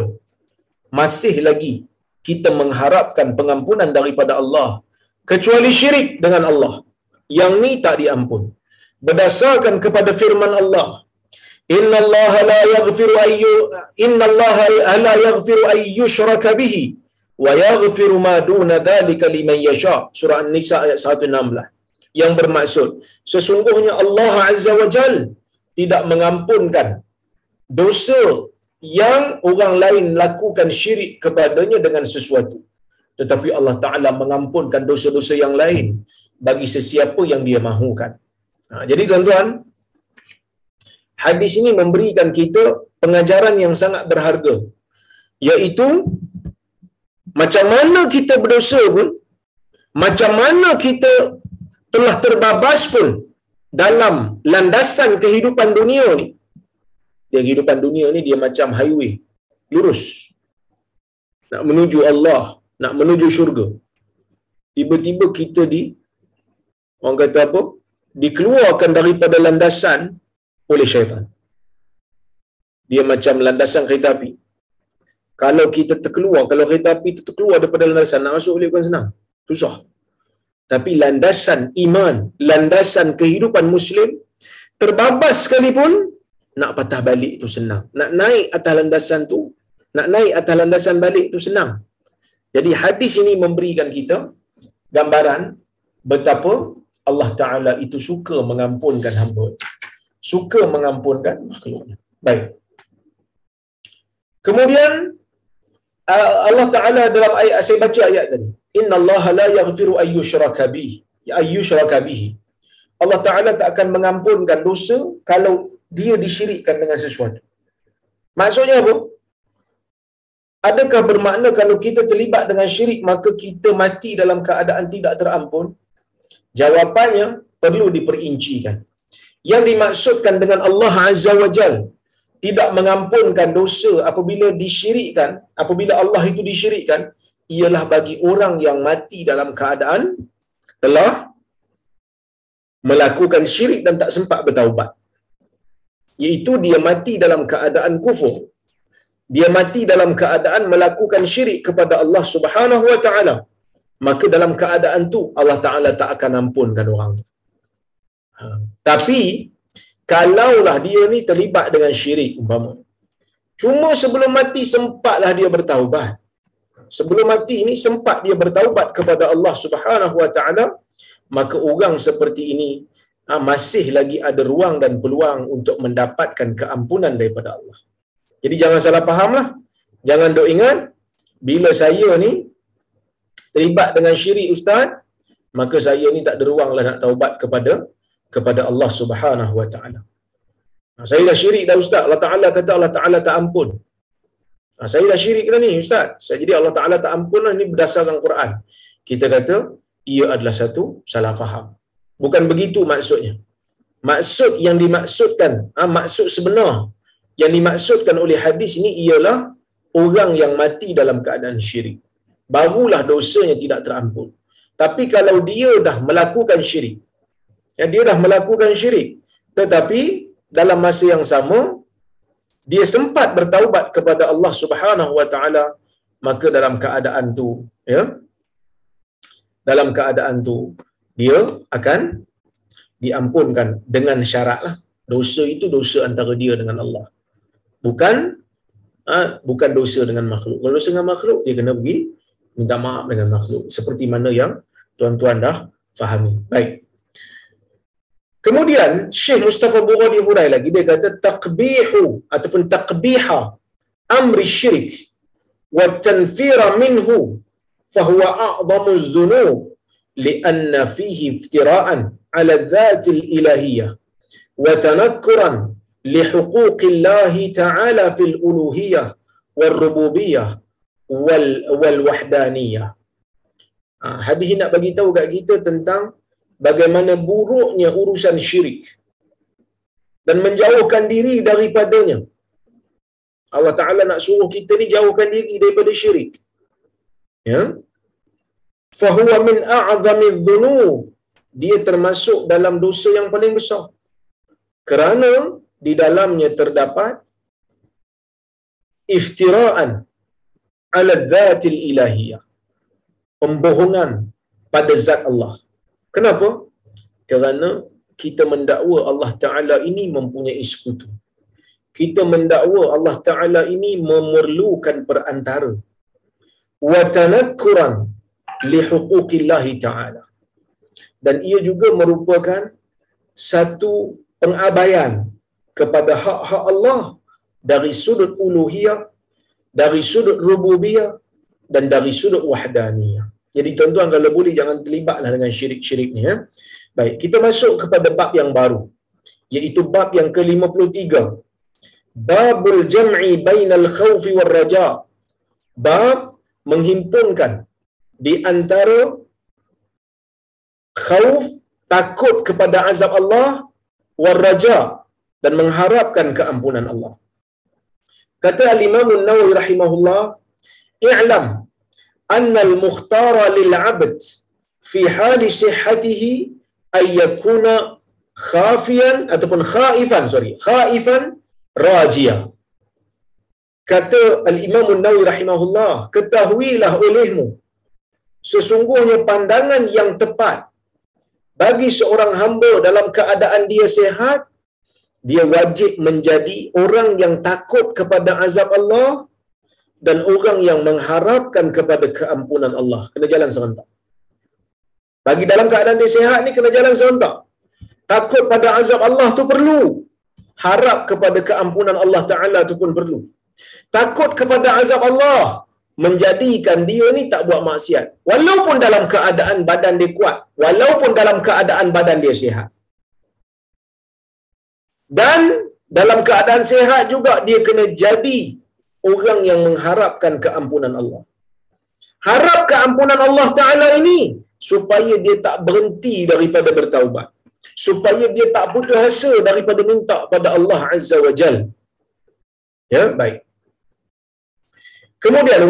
masih lagi kita mengharapkan pengampunan daripada Allah kecuali syirik dengan Allah. Yang ni tak diampun. Berdasarkan kepada firman Allah inna Allah la yaghfiru ayyu inna Allah la yaghfiru ay yushraka bihi wa yaghfiru ma duna dhalika liman yasha. Surah an-nisa ayat 116 yang bermaksud sesungguhnya Allah azza wa jal tidak mengampunkan dosa yang orang lain lakukan syirik kepadanya dengan sesuatu tetapi Allah Taala mengampunkan dosa-dosa yang lain bagi sesiapa yang dia mahukan. Ha, jadi tuan-tuan, hadis ini memberikan kita pengajaran yang sangat berharga iaitu macam mana kita berdosa pun macam mana kita telah terbabas pun dalam landasan kehidupan dunia ni. Dia kehidupan dunia ni dia macam highway lurus. Nak menuju Allah nak menuju syurga. Tiba-tiba kita di orang kata apa? Dikeluarkan daripada landasan oleh syaitan. Dia macam landasan kereta api. Kalau kita terkeluar kalau kereta api itu terkeluar daripada landasan nak masuk boleh bukan senang. Susah tapi landasan iman landasan kehidupan muslim terbabas sekalipun nak patah balik itu senang nak naik atas landasan tu nak naik atas landasan balik itu senang jadi hadis ini memberikan kita gambaran betapa Allah Ta'ala itu suka mengampunkan hamba. Suka mengampunkan makhluknya. Baik. Kemudian uh, Allah Ta'ala dalam ayat, saya baca ayat tadi. Inna Allah la yaghfiru ayyushraka bihi. Ayyushraka bihi. Allah Ta'ala tak akan mengampunkan dosa kalau dia disyirikkan dengan sesuatu. Maksudnya apa? Adakah bermakna kalau kita terlibat dengan syirik maka kita mati dalam keadaan tidak terampun? Jawapannya perlu diperincikan. Yang dimaksudkan dengan Allah Azza wa Jal tidak mengampunkan dosa apabila disyirikkan, apabila Allah itu disyirikkan, ialah bagi orang yang mati dalam keadaan telah melakukan syirik dan tak sempat bertaubat. Iaitu dia mati dalam keadaan kufur. Dia mati dalam keadaan melakukan syirik kepada Allah Subhanahu wa taala. Maka dalam keadaan tu Allah taala tak akan ampunkan orang. Ha. tapi kalaulah dia ni terlibat dengan syirik umpama. Cuma sebelum mati sempatlah dia bertaubat sebelum mati ni sempat dia bertaubat kepada Allah Subhanahu wa taala maka orang seperti ini ha, masih lagi ada ruang dan peluang untuk mendapatkan keampunan daripada Allah jadi jangan salah faham lah. Jangan dok ingat, bila saya ni terlibat dengan syirik ustaz, maka saya ni tak ada ruang lah nak taubat kepada kepada Allah Subhanahu Wa Taala. Saya dah syirik dah ustaz. Allah Taala kata Allah Taala tak ampun. Ha, saya dah syirik dah ni ustaz. Saya jadi Allah Taala tak ampun lah ni berdasarkan Quran. Kita kata ia adalah satu salah faham. Bukan begitu maksudnya. Maksud yang dimaksudkan, ha, maksud sebenar yang dimaksudkan oleh hadis ini ialah orang yang mati dalam keadaan syirik. Barulah dosanya tidak terampun. Tapi kalau dia dah melakukan syirik, ya, dia dah melakukan syirik, tetapi dalam masa yang sama, dia sempat bertaubat kepada Allah Subhanahu Wa Taala, maka dalam keadaan tu, ya, dalam keadaan tu, dia akan diampunkan dengan syarat lah. Dosa itu dosa antara dia dengan Allah bukan ha, bukan dosa dengan makhluk. Kalau dosa dengan makhluk, dia kena pergi minta maaf dengan makhluk. Seperti mana yang tuan-tuan dah fahami. Baik. Kemudian Syekh Mustafa Bukhari hurai lagi dia kata taqbihu ataupun taqbiha amri syirik wa tanfira minhu fahuwa a'zamu li'anna fihi iftira'an 'ala adh-dhat al-ilahiyyah wa tanakkuran لحقوق الله تعالى في الألوهية والربوبية wal wal wahdaniyah. Ha, hadis nak bagi tahu kat kita tentang bagaimana buruknya urusan syirik dan menjauhkan diri daripadanya. Allah Taala nak suruh kita ni jauhkan diri daripada syirik. Ya. Fahuwa min a'zami. Dia termasuk dalam dosa yang paling besar. Kerana di dalamnya terdapat iftiraan ala dhatil ilahiyah pembohongan pada zat Allah Kenapa? Kerana kita mendakwa Allah Ta'ala ini mempunyai sekutu. Kita mendakwa Allah Ta'ala ini memerlukan perantara. Watanakuran لِحُقُقِ Taala. Dan ia juga merupakan satu pengabaian kepada hak-hak Allah dari sudut uluhiyah, dari sudut rububiyah dan dari sudut wahdaniyah. Jadi tuan-tuan kalau boleh jangan terlibatlah dengan syirik-syirik ni. Ya. Baik, kita masuk kepada bab yang baru. Iaitu bab yang ke-53. Babul jam'i bainal khawfi wal raja. Bab menghimpunkan di antara khawf, takut kepada azab Allah, wal raja dan mengharapkan keampunan Allah. Kata Al-Imam An-Nawawi rahimahullah, "I'lam al-mukhtara lil 'abd fi hali sihhatihi ay yakuna khafiyan ataupun khaifan sorry khaifan rajia. Kata al-imam an-nawawi rahimahullah ketahuilah olehmu sesungguhnya pandangan yang tepat bagi seorang hamba dalam keadaan dia sehat dia wajib menjadi orang yang takut kepada azab Allah dan orang yang mengharapkan kepada keampunan Allah kena jalan serentak bagi dalam keadaan dia sihat ni kena jalan serentak. Takut pada azab Allah tu perlu. Harap kepada keampunan Allah Ta'ala tu pun perlu. Takut kepada azab Allah menjadikan dia ni tak buat maksiat. Walaupun dalam keadaan badan dia kuat. Walaupun dalam keadaan badan dia sihat. Dan dalam keadaan sihat juga dia kena jadi orang yang mengharapkan keampunan Allah. Harap keampunan Allah Ta'ala ini supaya dia tak berhenti daripada bertaubat. Supaya dia tak putus asa daripada minta pada Allah Azza wa Jal. Ya baik. Kemudian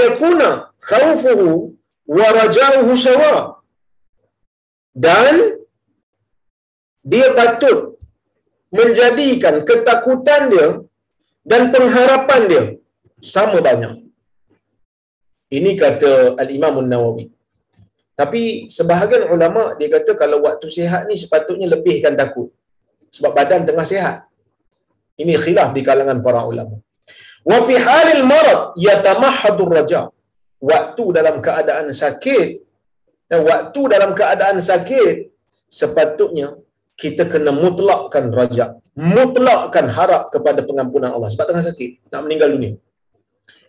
yakuna khawfuhu wa rajauhu sawa. Dan dia patut menjadikan ketakutan dia dan pengharapan dia sama banyak ini kata al-Imam An-Nawawi tapi sebahagian ulama dia kata kalau waktu sihat ni sepatutnya lebihkan takut. Sebab badan tengah sihat. Ini khilaf di kalangan para ulama. Wa fi halil marad yatamahhadur raja. Waktu dalam keadaan sakit waktu dalam keadaan sakit sepatutnya kita kena mutlakkan rajak mutlakkan harap kepada pengampunan Allah. Sebab tengah sakit nak meninggal dunia.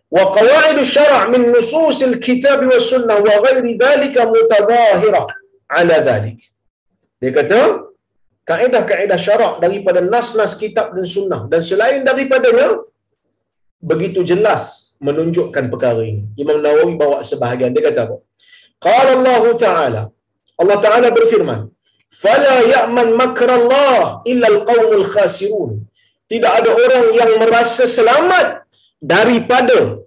Wa qawaidu syara' min nususil kitab wa sunnah wa ghairi dhalika mutadahira ala dhalik. Dia kata kaedah-kaedah syarak daripada nas-nas kitab dan sunnah dan selain daripadanya begitu jelas menunjukkan perkara ini. Imam Nawawi bawa sebahagian. Dia kata apa? Qala Allah Ta'ala. Allah Ta'ala berfirman fala ya'man makrallah illa alqaumul khasirun. Tidak ada orang yang merasa selamat daripada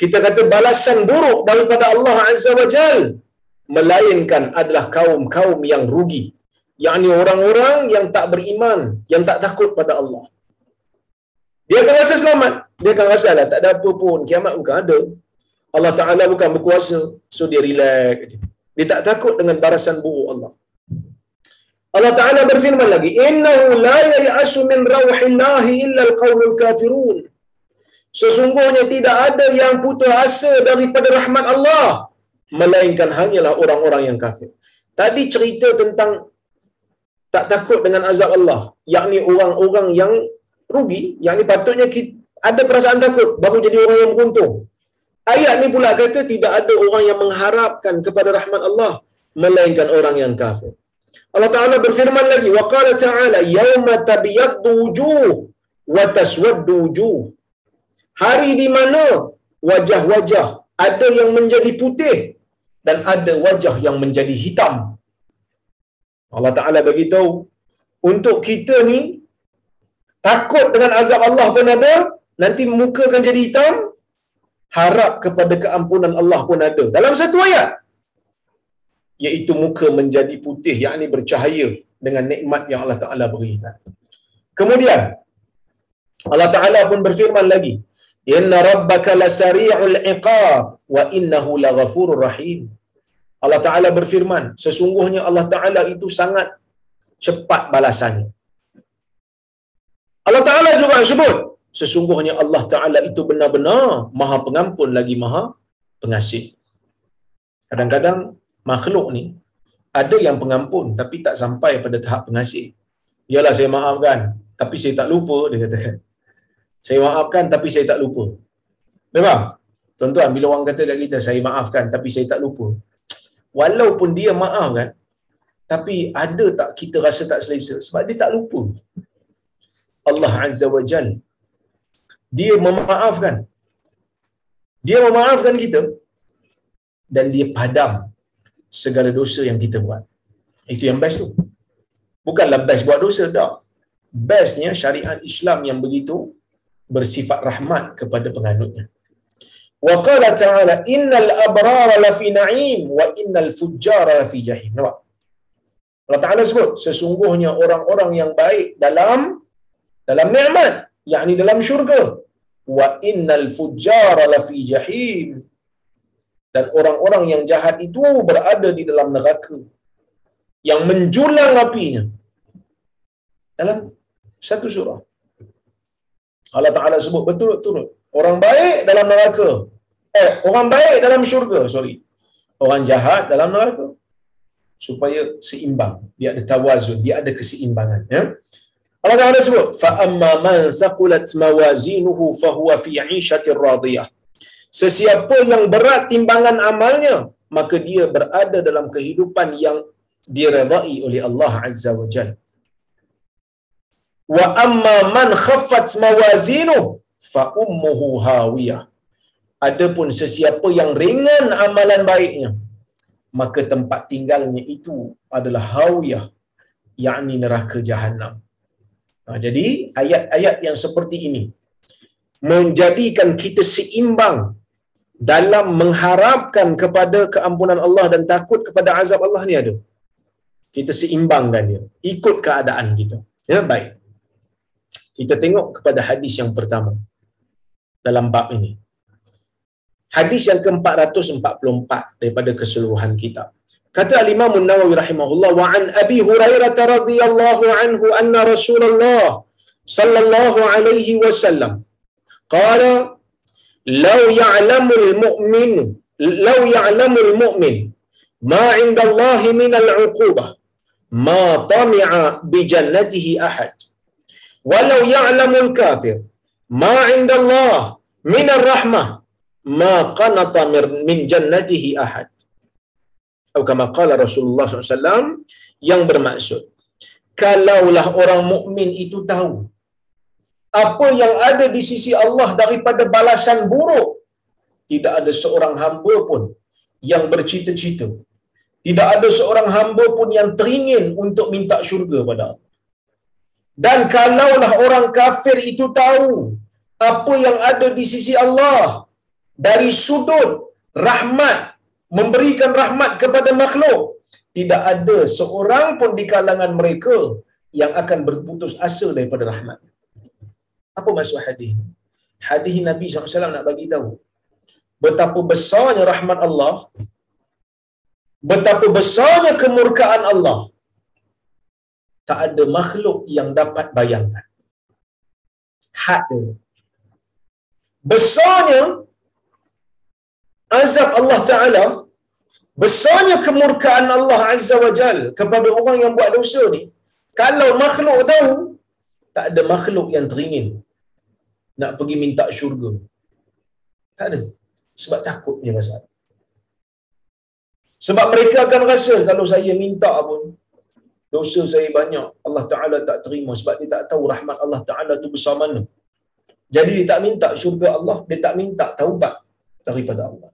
kita kata balasan buruk daripada Allah Azza wa Jal melainkan adalah kaum-kaum yang rugi. Yakni orang-orang yang tak beriman yang tak takut pada Allah. Dia akan rasa selamat. Dia akan rasa lah tak ada apa pun. Kiamat bukan ada. Allah Ta'ala bukan berkuasa. So dia relax dia tak takut dengan balasan buruk Allah Allah Ta'ala berfirman lagi, Innahu la yai'asu min rawhillahi illa al-qawmul kafirun. Sesungguhnya tidak ada yang putus asa daripada rahmat Allah. Melainkan hanyalah orang-orang yang kafir. Tadi cerita tentang tak takut dengan azab Allah. Yakni orang-orang yang rugi. Yang ni patutnya kita, ada perasaan takut. Baru jadi orang yang beruntung. Ayat ni pula kata tidak ada orang yang mengharapkan kepada rahmat Allah. Melainkan orang yang kafir. Allah Taala berfirman lagi wa qala ta'ala yauma tabyaddu wujuh wa taswaddu wujuh hari di mana wajah-wajah ada yang menjadi putih dan ada wajah yang menjadi hitam Allah Taala bagi tahu untuk kita ni takut dengan azab Allah pun ada nanti muka akan jadi hitam harap kepada keampunan Allah pun ada dalam satu ayat iaitu muka menjadi putih yakni bercahaya dengan nikmat yang Allah Taala berikan. Kemudian Allah Taala pun berfirman lagi, "Inna rabbaka lasari'ul iqab wa innahu laghafurur rahim." Allah Ta'ala berfirman, sesungguhnya Allah Ta'ala itu sangat cepat balasannya. Allah Ta'ala juga sebut, sesungguhnya Allah Ta'ala itu benar-benar maha pengampun lagi maha pengasih. Kadang-kadang makhluk ni ada yang pengampun tapi tak sampai pada tahap pengasih. Yalah saya maafkan tapi saya tak lupa dia kata. Saya maafkan tapi saya tak lupa. Memang. Tuan-tuan bila orang kata kat kita saya maafkan tapi saya tak lupa. Walaupun dia maafkan tapi ada tak kita rasa tak selesa sebab dia tak lupa. Allah Azza wa Jal dia memaafkan. Dia memaafkan kita dan dia padam segala dosa yang kita buat. Itu yang best tu. Bukanlah best buat dosa, tak. Bestnya syariat Islam yang begitu bersifat rahmat kepada penganutnya. Wa qala ta'ala innal abrara lafi na'im wa innal fujjara lafi jahim. Nampak? Allah Ta'ala sebut sesungguhnya orang-orang yang baik dalam dalam nikmat, yakni dalam syurga. Wa innal fujjara lafi jahim. Dan orang-orang yang jahat itu berada di dalam neraka. Yang menjulang apinya. Dalam satu surah. Allah Ta'ala sebut betul-betul orang baik dalam neraka. Eh orang baik dalam syurga sorry. Orang jahat dalam neraka. Supaya seimbang. Dia ada tawazun dia ada keseimbangan ya Allah Ta'ala sebut fa amma man thaqulat mawazinuhu fa huwa fi 'ishatir radiyah Sesiapa yang berat timbangan amalnya, maka dia berada dalam kehidupan yang diredai oleh Allah Azza wa Jal. Wa amma man khaffat mawazinu fa ummuhu hawiyah. Adapun sesiapa yang ringan amalan baiknya, maka tempat tinggalnya itu adalah hawiyah, yakni neraka jahanam. Nah, jadi ayat-ayat yang seperti ini menjadikan kita seimbang dalam mengharapkan kepada keampunan Allah dan takut kepada azab Allah ni ada. Kita seimbangkan dia. Ikut keadaan kita. Ya, baik. Kita tengok kepada hadis yang pertama dalam bab ini. Hadis yang ke-444 daripada keseluruhan kita. Kata al-Imam An-Nawawi rahimahullah wa an Abi Hurairah radhiyallahu anhu anna Rasulullah sallallahu alaihi wasallam qala law ya'lamul mu'min law ya'lamul mu'min ma 'inda Allah min al-'uqubah ma tami'a bi jannatihi ahad walau ya'lamul kafir ma 'inda Allah min ar-rahmah ma qanata min jannatihi ahad atau kama qala Rasulullah SAW yang bermaksud kalaulah orang mukmin itu tahu apa yang ada di sisi Allah daripada balasan buruk tidak ada seorang hamba pun yang bercita-cita. Tidak ada seorang hamba pun yang teringin untuk minta syurga pada Allah. Dan kalaulah orang kafir itu tahu apa yang ada di sisi Allah dari sudut rahmat memberikan rahmat kepada makhluk tidak ada seorang pun di kalangan mereka yang akan berputus asa daripada rahmat apa maksud hadis? Hadis Nabi SAW nak bagi tahu betapa besarnya rahmat Allah, betapa besarnya kemurkaan Allah. Tak ada makhluk yang dapat bayangkan. Had dia. Besarnya azab Allah Ta'ala, besarnya kemurkaan Allah Azza wa Jal kepada orang yang buat dosa ni, kalau makhluk tahu, tak ada makhluk yang teringin nak pergi minta syurga. Tak ada. Sebab takut dia pasal. Sebab mereka akan rasa kalau saya minta pun, dosa saya banyak. Allah Ta'ala tak terima sebab dia tak tahu rahmat Allah Ta'ala tu besar mana. Jadi dia tak minta syurga Allah, dia tak minta taubat daripada Allah.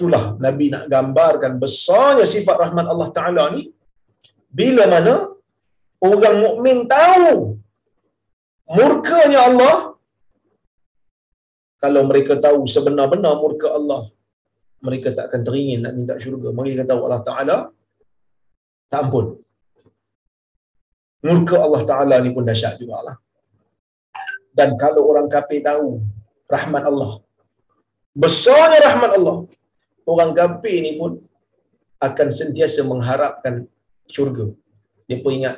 Itulah Nabi nak gambarkan besarnya sifat rahmat Allah Ta'ala ni bila mana orang mukmin tahu murkanya Allah. Kalau mereka tahu sebenar-benar murka Allah mereka tak akan teringin nak minta syurga. Mereka tahu Allah Ta'ala tak ampun. Murka Allah Ta'ala ni pun dahsyat jugalah. Dan kalau orang kafir tahu rahmat Allah besarnya rahmat Allah orang kafir ni pun akan sentiasa mengharapkan syurga. Depa ingat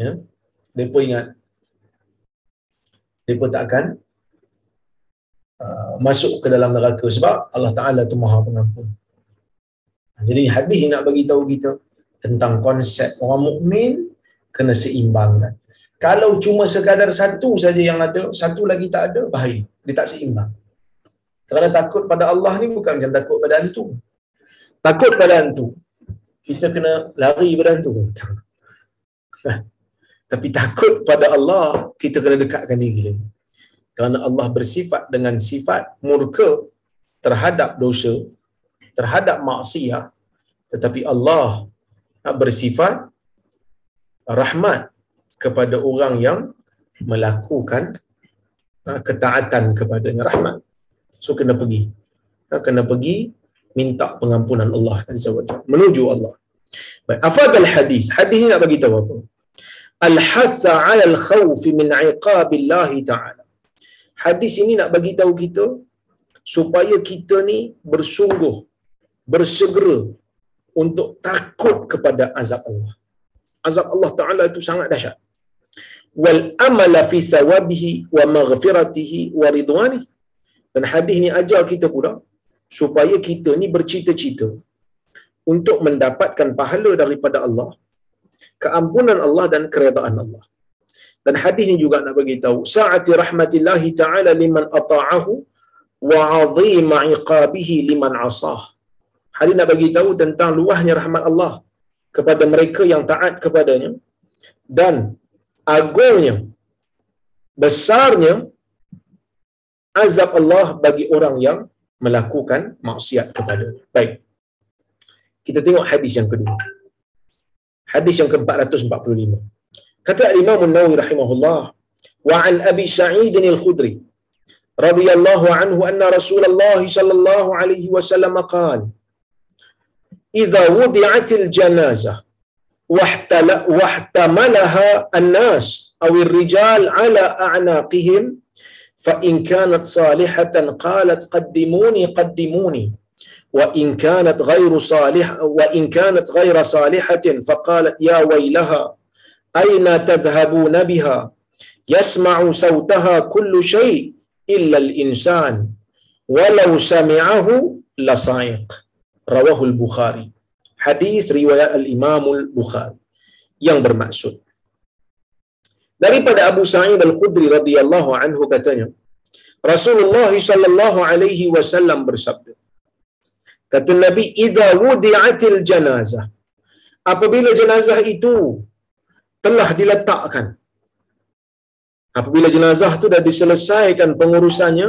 ya. Depa ingat depa tak akan uh, masuk ke dalam neraka sebab Allah Taala tu Maha Pengampun. Jadi hadis nak bagi tahu kita tentang konsep orang mukmin kena seimbangkan. Kalau cuma sekadar satu saja yang ada, satu lagi tak ada, bahaya. Dia tak seimbang. Kerana takut pada Allah ni bukan macam takut pada hantu. Takut pada hantu. Kita kena lari pada hantu. [laughs] Tapi takut pada Allah, kita kena dekatkan diri lagi. Kerana Allah bersifat dengan sifat murka terhadap dosa, terhadap maksiat, tetapi Allah bersifat rahmat kepada orang yang melakukan ha, ketaatan kepadanya rahmat. So kena pergi. Ha, kena pergi minta pengampunan Allah Azza wa menuju Allah. Baik, afadal hadis. Hadis ni nak bagi tahu apa? Al-hatha 'ala al-khawf min 'iqabillah ta'ala. Hadis ini nak bagi tahu kita supaya kita ni bersungguh bersegera untuk takut kepada azab Allah. Azab Allah Taala itu sangat dahsyat wal amala fi thawabihi wa maghfiratihi wa ridwani dan hadis ni ajar kita pula supaya kita ni bercita-cita untuk mendapatkan pahala daripada Allah keampunan Allah dan keredaan Allah. Dan hadis ni juga nak bagi tahu saati rahmatillah taala liman ata'ahu wa 'azima 'iqabihi liman 'asah hadis nak bagi tahu tentang luahnya rahmat Allah kepada mereka yang taat kepadanya dan agungnya besarnya azab Allah bagi orang yang melakukan maksiat kepada. Baik. Kita tengok hadis yang kedua. Hadis yang ke-445. Kata Imam Nawawi rahimahullah wa an Abi Sa'id al-Khudri radhiyallahu anhu anna Rasulullah sallallahu alaihi wasallam qala idza wudi'at al-janazah wahtala wahtamalaha an-nas aw ar-rijal ala a'naqihim فإن كانت صالحة قالت قدموني قدموني. وإن كانت غير صالحة وإن كانت غير صالحة فقالت يا ويلها أين تذهبون بها؟ يسمع صوتها كل شيء إلا الإنسان. ولو سمعه لصائق رواه البخاري. hadis riwayat al-Imam al-Bukhari yang bermaksud. Daripada Abu Sa'id al-Khudri radhiyallahu anhu katanya Rasulullah sallallahu alaihi wasallam bersabda kata Nabi idza wudi'atil janazah apabila jenazah itu telah diletakkan apabila jenazah itu dah diselesaikan pengurusannya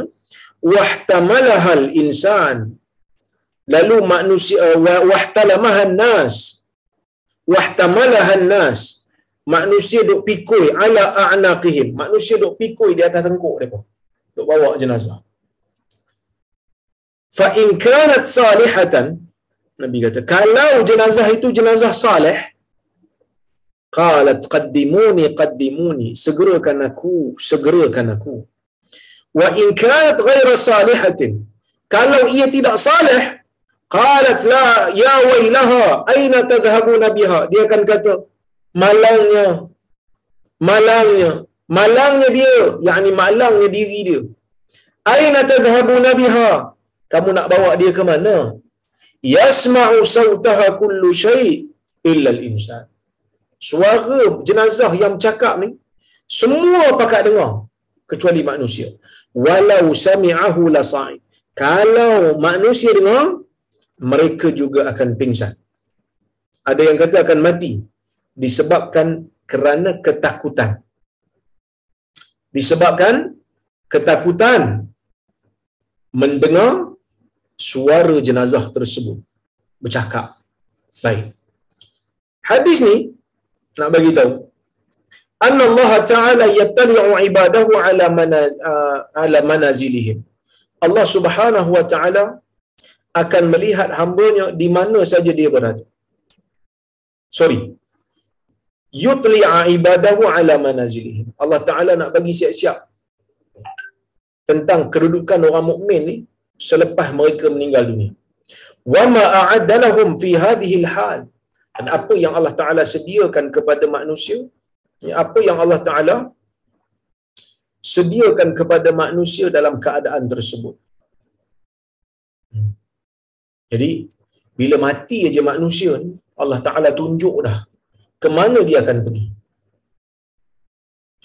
wahtamalahal insan lalu manusia wahtalamahan nas wahtamalahan nas manusia duk pikul ala a'naqihim. Manusia duk pikul di atas tengkuk depa duk bawa jenazah. Fa in kanat salihatan nabi kata kalau jenazah itu jenazah saleh qalat qaddimuni qaddimuni segerakan aku segerakan aku. Wa in kanat ghaira salihatin kalau ia tidak saleh qalat la ya wailaha aina tadhhabuna biha. Dia akan kata malangnya. Malangnya. Malangnya dia. Yakni malangnya diri dia. Aina tadhhabuna biha kamu nak bawa dia ke mana? Yasma'u sautaha kullu syai illa al-insan. Suara jenazah yang bercakap ni semua pakat dengar kecuali manusia. Walau sami'ahu la sa'id kalau manusia dengar mereka juga akan pingsan. Ada yang kata akan mati disebabkan kerana ketakutan. Disebabkan ketakutan mendengar suara jenazah tersebut bercakap. Baik. Hadis ni nak bagi tahu anna Allah Ta'ala yattali'u ibadahu ala mana uh, ala manazilihim. Allah Subhanahu wa Ta'ala akan melihat hambanya di mana saja dia berada. Sorry. Yutli'a ibadahu ala manazilihim. Allah Ta'ala nak bagi siap-siap tentang kedudukan orang mukmin ni selepas mereka meninggal dunia. wa ma a'adda lahum fi hadhihi al-hal dan apa yang Allah Taala sediakan kepada manusia ya, apa yang Allah Taala sediakan kepada manusia dalam keadaan tersebut jadi bila mati aja manusia ni Allah Taala tunjuk dah ke mana dia akan pergi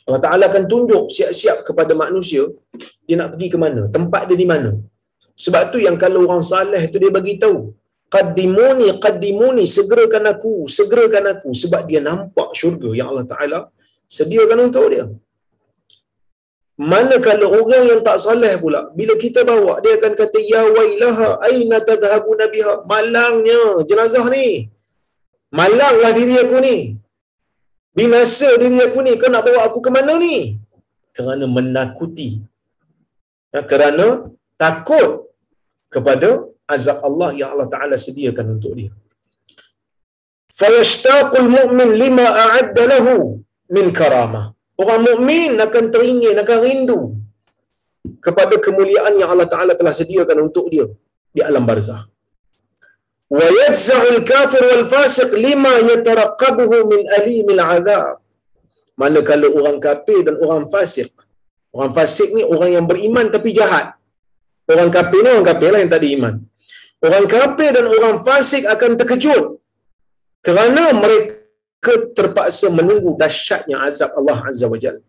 Allah Ta'ala akan tunjuk siap-siap kepada manusia dia nak pergi ke mana, tempat dia di mana. Sebab tu yang kalau orang saleh tu dia bagi tahu, qaddimuni qaddimuni segerakan aku, segerakan aku sebab dia nampak syurga yang Allah Taala sediakan untuk dia. Mana kalau orang yang tak saleh pula, bila kita bawa dia akan kata ya wailaha aina tadhhabuna biha? Malangnya jenazah ni. Malanglah diri aku ni. Binasa diri aku ni. Kau nak bawa aku ke mana ni? Kerana menakuti. Ya, kerana takut kepada azab Allah yang Allah Ta'ala sediakan untuk dia. Fayashtaqul mu'min lima a'adda lahu min karamah. Orang mukmin akan teringin, akan rindu kepada kemuliaan yang Allah Ta'ala telah sediakan untuk dia di alam barzah wayajza'ul kafir wal fasiq lima yataraqabuhu min alimil adab manakala orang kafir dan orang fasik. Orang fasik ni orang yang beriman tapi jahat. Orang kafir ni orang kafir lah yang tadi iman. Orang kafir dan orang fasik akan terkejut kerana mereka terpaksa menunggu dahsyatnya azab Allah azza wajalla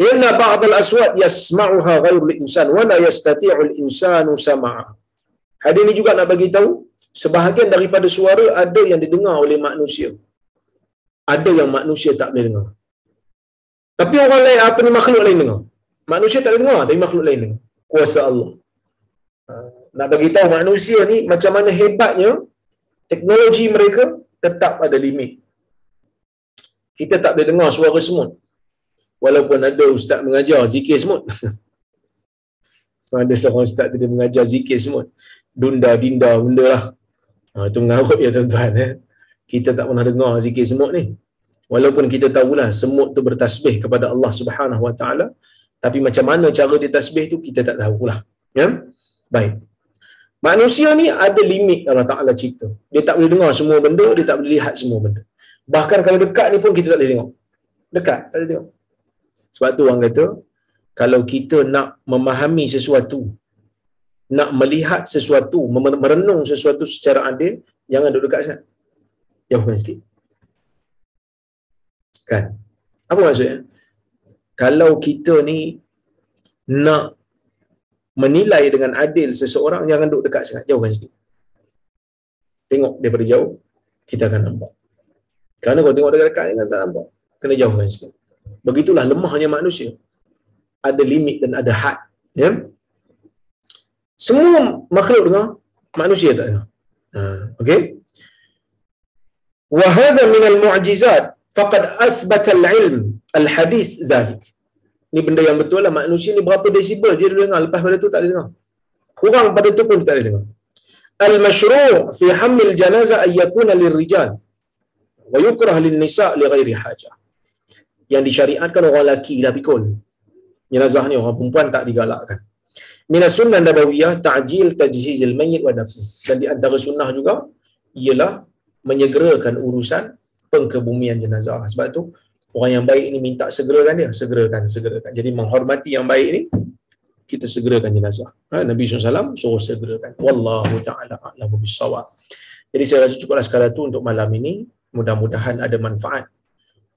Inna ba'd al-aswat yasma'uha ghayr al-insan wa la yastati'u al-insanu sama'a. Hadis ini juga nak bagi tahu sebahagian daripada suara ada yang didengar oleh manusia. Ada yang manusia tak boleh dengar. Tapi orang lain, apa ni makhluk lain dengar? Manusia tak boleh dengar, tapi makhluk lain dengar. Kuasa Allah. Ha, nak bagi tahu manusia ni macam mana hebatnya teknologi mereka tetap ada limit. Kita tak boleh dengar suara semut. Walaupun ada ustaz mengajar zikir semut. [laughs] ada seorang ustaz dia mengajar zikir semut. Dunda, dinda, benda lah. Ha, itu mengarut ya tuan-tuan. Eh. Kita tak pernah dengar zikir semut ni. Walaupun kita tahulah semut tu bertasbih kepada Allah Subhanahu Wa Taala, tapi macam mana cara dia tasbih tu kita tak tahulah. Ya? Baik. Manusia ni ada limit Allah Taala cipta. Dia tak boleh dengar semua benda, dia tak boleh lihat semua benda. Bahkan kalau dekat ni pun kita tak boleh tengok. Dekat, tak boleh tengok. Sebab tu orang kata, kalau kita nak memahami sesuatu, nak melihat sesuatu, merenung sesuatu secara adil, jangan duduk dekat sangat. Jauhkan sikit. Kan? Apa maksudnya? Kalau kita ni nak menilai dengan adil seseorang, jangan duduk dekat sangat. Jauhkan sikit. Tengok daripada jauh, kita akan nampak. Kerana kalau tengok dekat-dekat, kan tak nampak. Kena jauhkan sikit. Begitulah lemahnya manusia. Ada limit dan ada had. Ya? Semua makhluk dengar, manusia tak dengar. Ha, okey. Wa hadha min al-mu'jizat faqad asbata al-ilm al-hadith dhalik. Ni benda yang betul lah manusia ni berapa desibel dia dengar lepas pada tu tak dengar. Kurang pada tu pun tak dengar. Al-mashru' fi hamil janazah ay yakuna lirrijal wa yukrah lin-nisa' li ghairi hajah. Yang disyariatkan orang lelaki lah pikul. Jenazah ni orang perempuan tak digalakkan min sunnah nabawiyah ta'jil tajhizil mayyit wa nafs. Dan di antara sunnah juga ialah menyegerakan urusan pengkebumian jenazah. Sebab tu orang yang baik ni minta segerakan dia, segerakan, segerakan. Jadi menghormati yang baik ni kita segerakan jenazah. Ha, Nabi SAW suruh segerakan. Wallahu ta'ala a'lamu bisawab. Jadi saya rasa cukuplah sekadar tu untuk malam ini. Mudah-mudahan ada manfaat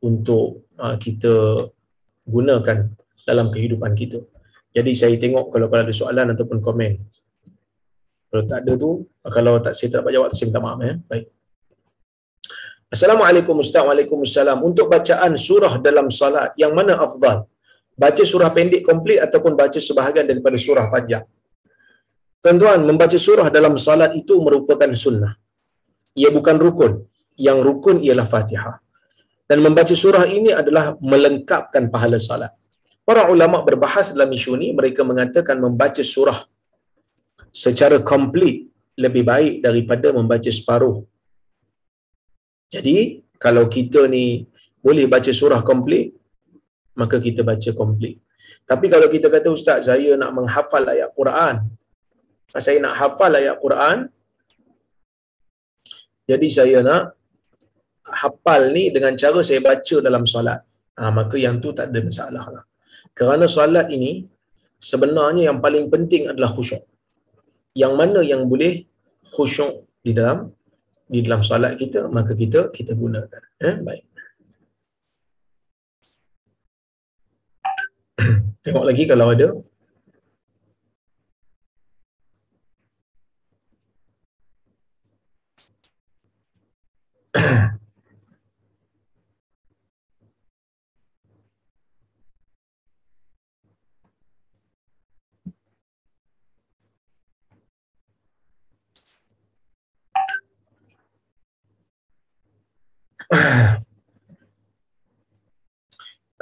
untuk uh, kita gunakan dalam kehidupan kita. Jadi saya tengok kalau kalau ada soalan ataupun komen. Kalau tak ada tu, kalau tak saya tak dapat jawab, saya minta maaf ya. Baik. Assalamualaikum Ustaz. Waalaikumsalam. Untuk bacaan surah dalam salat, yang mana afdal? Baca surah pendek komplit ataupun baca sebahagian daripada surah panjang? Tuan-tuan, membaca surah dalam salat itu merupakan sunnah. Ia bukan rukun. Yang rukun ialah fatihah. Dan membaca surah ini adalah melengkapkan pahala salat. Para ulama berbahas dalam isu ini, mereka mengatakan membaca surah secara komplit lebih baik daripada membaca separuh. Jadi, kalau kita ni boleh baca surah komplit, maka kita baca komplit. Tapi kalau kita kata, Ustaz, saya nak menghafal ayat Quran, saya nak hafal ayat Quran, Jadi saya nak hafal ni dengan cara saya baca dalam solat. Ha, maka yang tu tak ada masalah lah. Kerana solat ini sebenarnya yang paling penting adalah khusyuk. Yang mana yang boleh khusyuk di dalam di dalam solat kita maka kita kita gunakan. Eh, baik. [clears throat] Tengok lagi kalau ada. [clears throat] [coughs]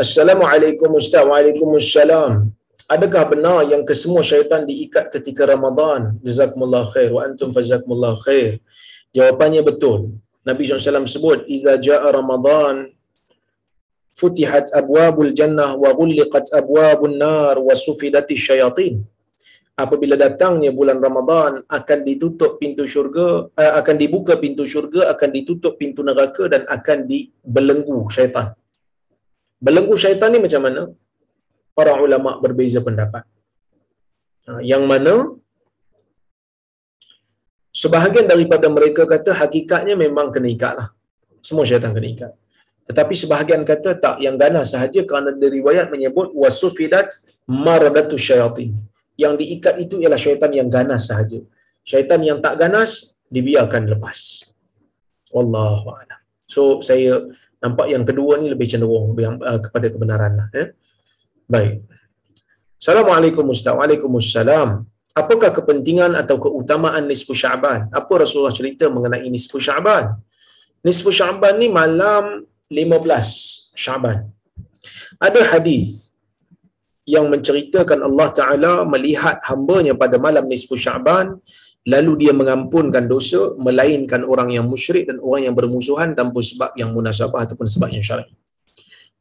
Assalamualaikum Ustaz. Waalaikumsalam. Adakah benar yang kesemua syaitan diikat ketika Ramadan? Jazakumullah khair. Wa antum fazakumullah khair. Jawapannya betul. Nabi SAW sebut, Iza ja'a Ramadan, futihat abwabul jannah wa gulliqat abwabun nar wa sufidati syayatin. Apabila datangnya bulan Ramadan, akan ditutup pintu syurga, eh, akan dibuka pintu syurga, akan ditutup pintu neraka dan akan dibelenggu syaitan. Belenggu syaitan ni macam mana? Para ulama berbeza pendapat. Ha, yang mana sebahagian daripada mereka kata hakikatnya memang kena ikat lah. Semua syaitan kena ikat. Tetapi sebahagian kata tak, yang ganas sahaja kerana dari riwayat menyebut wasufidat maradatu syaitan. Yang diikat itu ialah syaitan yang ganas sahaja. Syaitan yang tak ganas dibiarkan lepas. Wallahu a'lam. So saya nampak yang kedua ni lebih cenderung uh, kepada kebenaran lah. Ya? Baik. Assalamualaikum Ustaz. Waalaikumsalam. Apakah kepentingan atau keutamaan nisfu Syaban? Apa Rasulullah cerita mengenai nisfu Syaban? Nisfu Syaban ni malam 15 Syaban. Ada hadis yang menceritakan Allah Ta'ala melihat hambanya pada malam nisfu Syaban lalu dia mengampunkan dosa melainkan orang yang musyrik dan orang yang bermusuhan tanpa sebab yang munasabah ataupun sebab yang syar'i.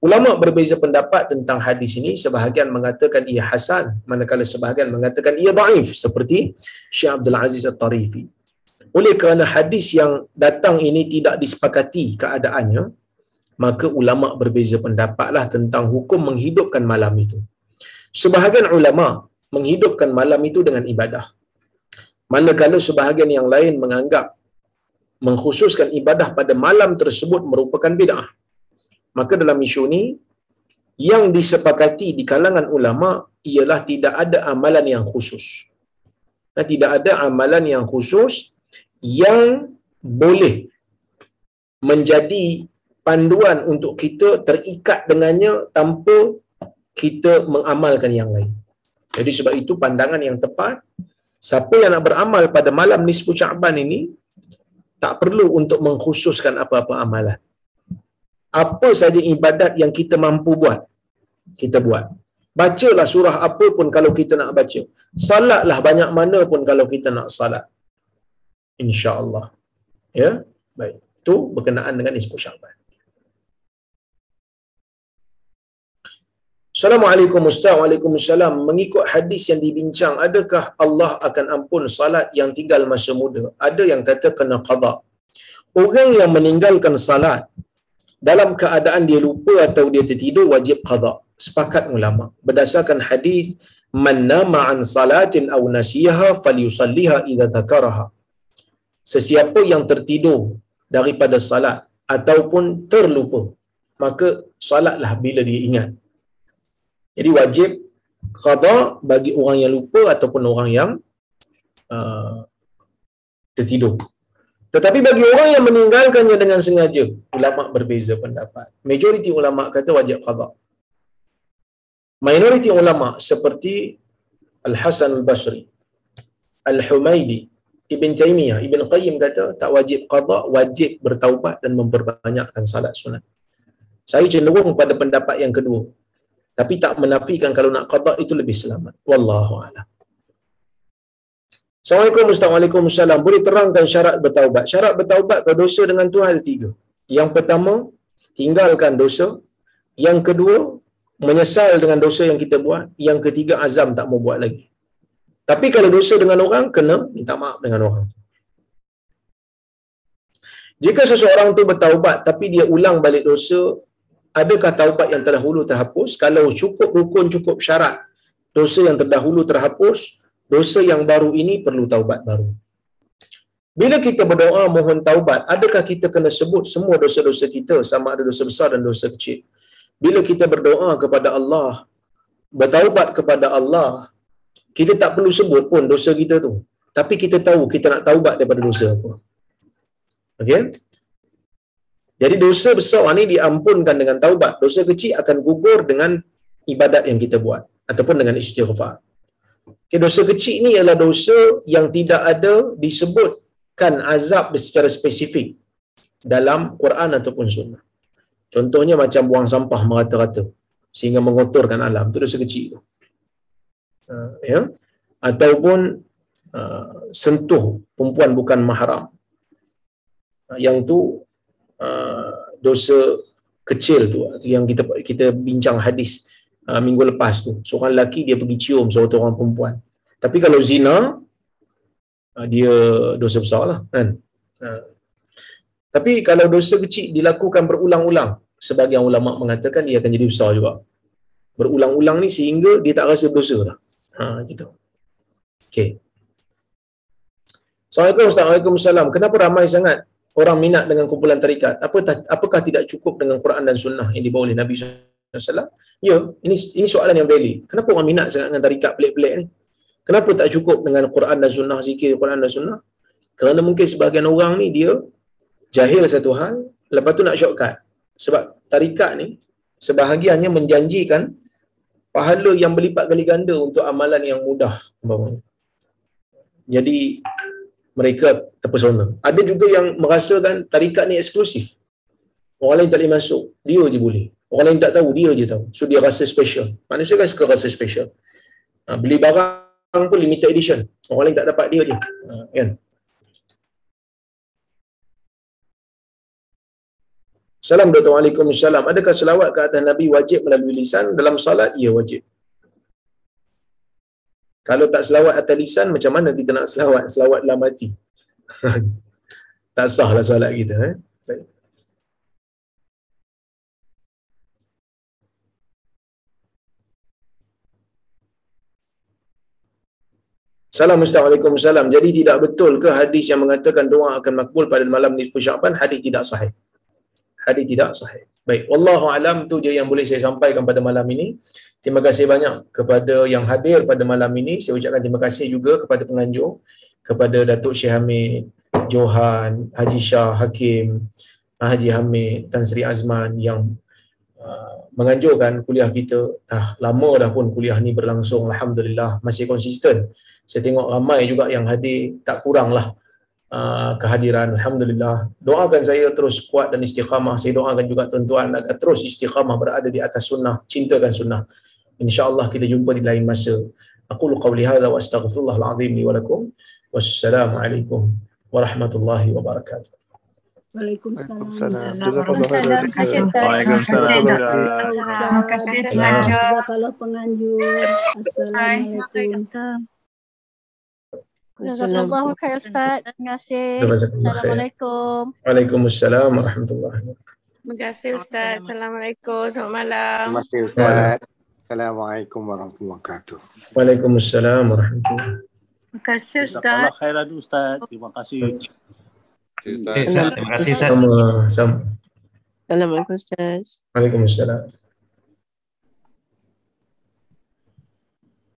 Ulama berbeza pendapat tentang hadis ini. Sebahagian mengatakan ia hasan, manakala sebahagian mengatakan ia daif seperti Syekh Abdul Aziz At-Tarifi. Oleh kerana hadis yang datang ini tidak disepakati keadaannya, maka ulama berbeza pendapatlah tentang hukum menghidupkan malam itu. Sebahagian ulama menghidupkan malam itu dengan ibadah. Manakala sebahagian yang lain menganggap mengkhususkan ibadah pada malam tersebut merupakan bid'ah. Maka dalam isu ini, yang disepakati di kalangan ulama ialah tidak ada amalan yang khusus. Dan tidak ada amalan yang khusus yang boleh menjadi panduan untuk kita terikat dengannya tanpa kita mengamalkan yang lain. Jadi sebab itu pandangan yang tepat siapa yang nak beramal pada malam nisfu Sya'ban ini tak perlu untuk mengkhususkan apa-apa amalan. Apa saja ibadat yang kita mampu buat, kita buat. Bacalah surah apa pun kalau kita nak baca. Salatlah banyak mana pun kalau kita nak salat. Insya-Allah. Ya? Baik. Itu berkenaan dengan nisfu Sya'ban. Assalamualaikum Ustaz. Waalaikumsalam. Mengikut hadis yang dibincang, adakah Allah akan ampun salat yang tinggal masa muda? Ada yang kata kena qada. Orang yang meninggalkan salat dalam keadaan dia lupa atau dia tertidur wajib qada. Sepakat ulama. Berdasarkan hadis man nama an salatin aw nasiyaha falyusalliha idza takaraha. Sesiapa yang tertidur daripada salat ataupun terlupa, maka salatlah bila dia ingat. Jadi wajib qada bagi orang yang lupa ataupun orang yang uh, tertidur. Tetapi bagi orang yang meninggalkannya dengan sengaja, ulama berbeza pendapat. Majoriti ulama kata wajib qada. Minoriti ulama seperti Al-Hasan Al-Basri, Al-Humaidi, Ibn Taymiyah, Ibn Qayyim kata tak wajib qada, wajib bertaubat dan memperbanyakkan salat sunat. Saya cenderung pada pendapat yang kedua tapi tak menafikan kalau nak qada itu lebih selamat wallahu a'lam Assalamualaikum Assalamualaikum Assalam. Boleh terangkan syarat bertaubat. Syarat bertaubat berdosa dengan Tuhan ada tiga. Yang pertama, tinggalkan dosa. Yang kedua, menyesal dengan dosa yang kita buat. Yang ketiga, azam tak mau buat lagi. Tapi kalau dosa dengan orang, kena minta maaf dengan orang. Jika seseorang tu bertaubat tapi dia ulang balik dosa, adakah taubat yang terdahulu terhapus? Kalau cukup rukun, cukup syarat, dosa yang terdahulu terhapus, dosa yang baru ini perlu taubat baru. Bila kita berdoa mohon taubat, adakah kita kena sebut semua dosa-dosa kita sama ada dosa besar dan dosa kecil? Bila kita berdoa kepada Allah, bertaubat kepada Allah, kita tak perlu sebut pun dosa kita tu. Tapi kita tahu kita nak taubat daripada dosa apa. Okey? Jadi dosa besar ni diampunkan dengan taubat. Dosa kecil akan gugur dengan ibadat yang kita buat ataupun dengan istighfar. Okay, dosa kecil ni ialah dosa yang tidak ada disebutkan azab secara spesifik dalam Quran ataupun sunnah. Contohnya macam buang sampah merata-rata sehingga mengotorkan alam. Itu dosa kecil tu. Uh, ya? Ataupun uh, sentuh perempuan bukan mahram. Uh, yang tu uh, dosa kecil tu yang kita kita bincang hadis uh, minggu lepas tu. Seorang lelaki dia pergi cium seorang orang perempuan. Tapi kalau zina uh, dia dosa besar lah kan. Uh, tapi kalau dosa kecil dilakukan berulang-ulang, sebagian ulama mengatakan dia akan jadi besar juga. Berulang-ulang ni sehingga dia tak rasa dosa dah. Ha, gitu. Okay. Assalamualaikum Ustaz. Waalaikumsalam. Kenapa ramai sangat orang minat dengan kumpulan tarikat? Apa apakah tidak cukup dengan Quran dan sunnah yang dibawa oleh Nabi SAW? Ya, ini ini soalan yang valid. Kenapa orang minat sangat dengan tarikat pelik-pelik ni? Kenapa tak cukup dengan Quran dan sunnah, zikir Quran dan sunnah? Kerana mungkin sebagian orang ni dia jahil satu hal, lepas tu nak shortcut. Sebab tarikat ni sebahagiannya menjanjikan pahala yang berlipat kali ganda untuk amalan yang mudah. Jadi mereka terpesona. Ada juga yang merasakan tarikat ni eksklusif. Orang lain tak boleh masuk, dia je boleh. Orang lain tak tahu, dia je tahu. So dia rasa special. Manusia kan suka rasa special. Ha, beli barang pun limited edition. Orang lain tak dapat, dia je. Ha, kan? Salam Dr. Waalaikumsalam. Adakah selawat ke atas Nabi wajib melalui lisan? Dalam salat, ya wajib. Kalau tak selawat atas lisan, macam mana kita nak selawat? Selawat dalam hati. [laughs] tak sah lah salat kita. Eh? Salam Assalamualaikum Salam. Jadi tidak betul ke hadis yang mengatakan doa akan makbul pada malam nisfu Syaban? Hadis tidak sahih hadis tidak sahih. Baik, wallahu alam tu je yang boleh saya sampaikan pada malam ini. Terima kasih banyak kepada yang hadir pada malam ini. Saya ucapkan terima kasih juga kepada penganjur, kepada Datuk Syekh Hamid, Johan, Haji Shah Hakim, Haji Hamid, Tan Sri Azman yang uh, menganjurkan kuliah kita. Dah lama dah pun kuliah ni berlangsung. Alhamdulillah masih konsisten. Saya tengok ramai juga yang hadir, tak kurang lah Uh, kehadiran alhamdulillah doakan saya terus kuat dan istiqamah saya doakan juga tuan-tuan agar terus istiqamah berada di atas sunnah cintakan sunnah insyaallah kita jumpa di lain masa aku qauli hadza wa astaghfirullahal azim li wa lakum wassalamu alaikum warahmatullahi wabarakatuh Waalaikumsalam. Waalaikumsalam. Terima kasih Ustaz. Waalaikumsalam. Terima kasih penganjur. Kalau penganjur. Assalamualaikum. Jazakallahu khair Ustaz. Terima kasih. Assalamualaikum. Waalaikumsalam warahmatullahi wabarakatuh. Terima kasih Ustaz. Assalamualaikum. Selamat malam. Terima kasih Ustaz. Assalamualaikum warahmatullahi wabarakatuh. Waalaikumsalam warahmatullahi Terima kasih Ustaz. khairan Ustaz. Terima kasih. Terima kasih Ustaz. Sama. Sama. Assalamualaikum Ustaz. Waalaikumsalam.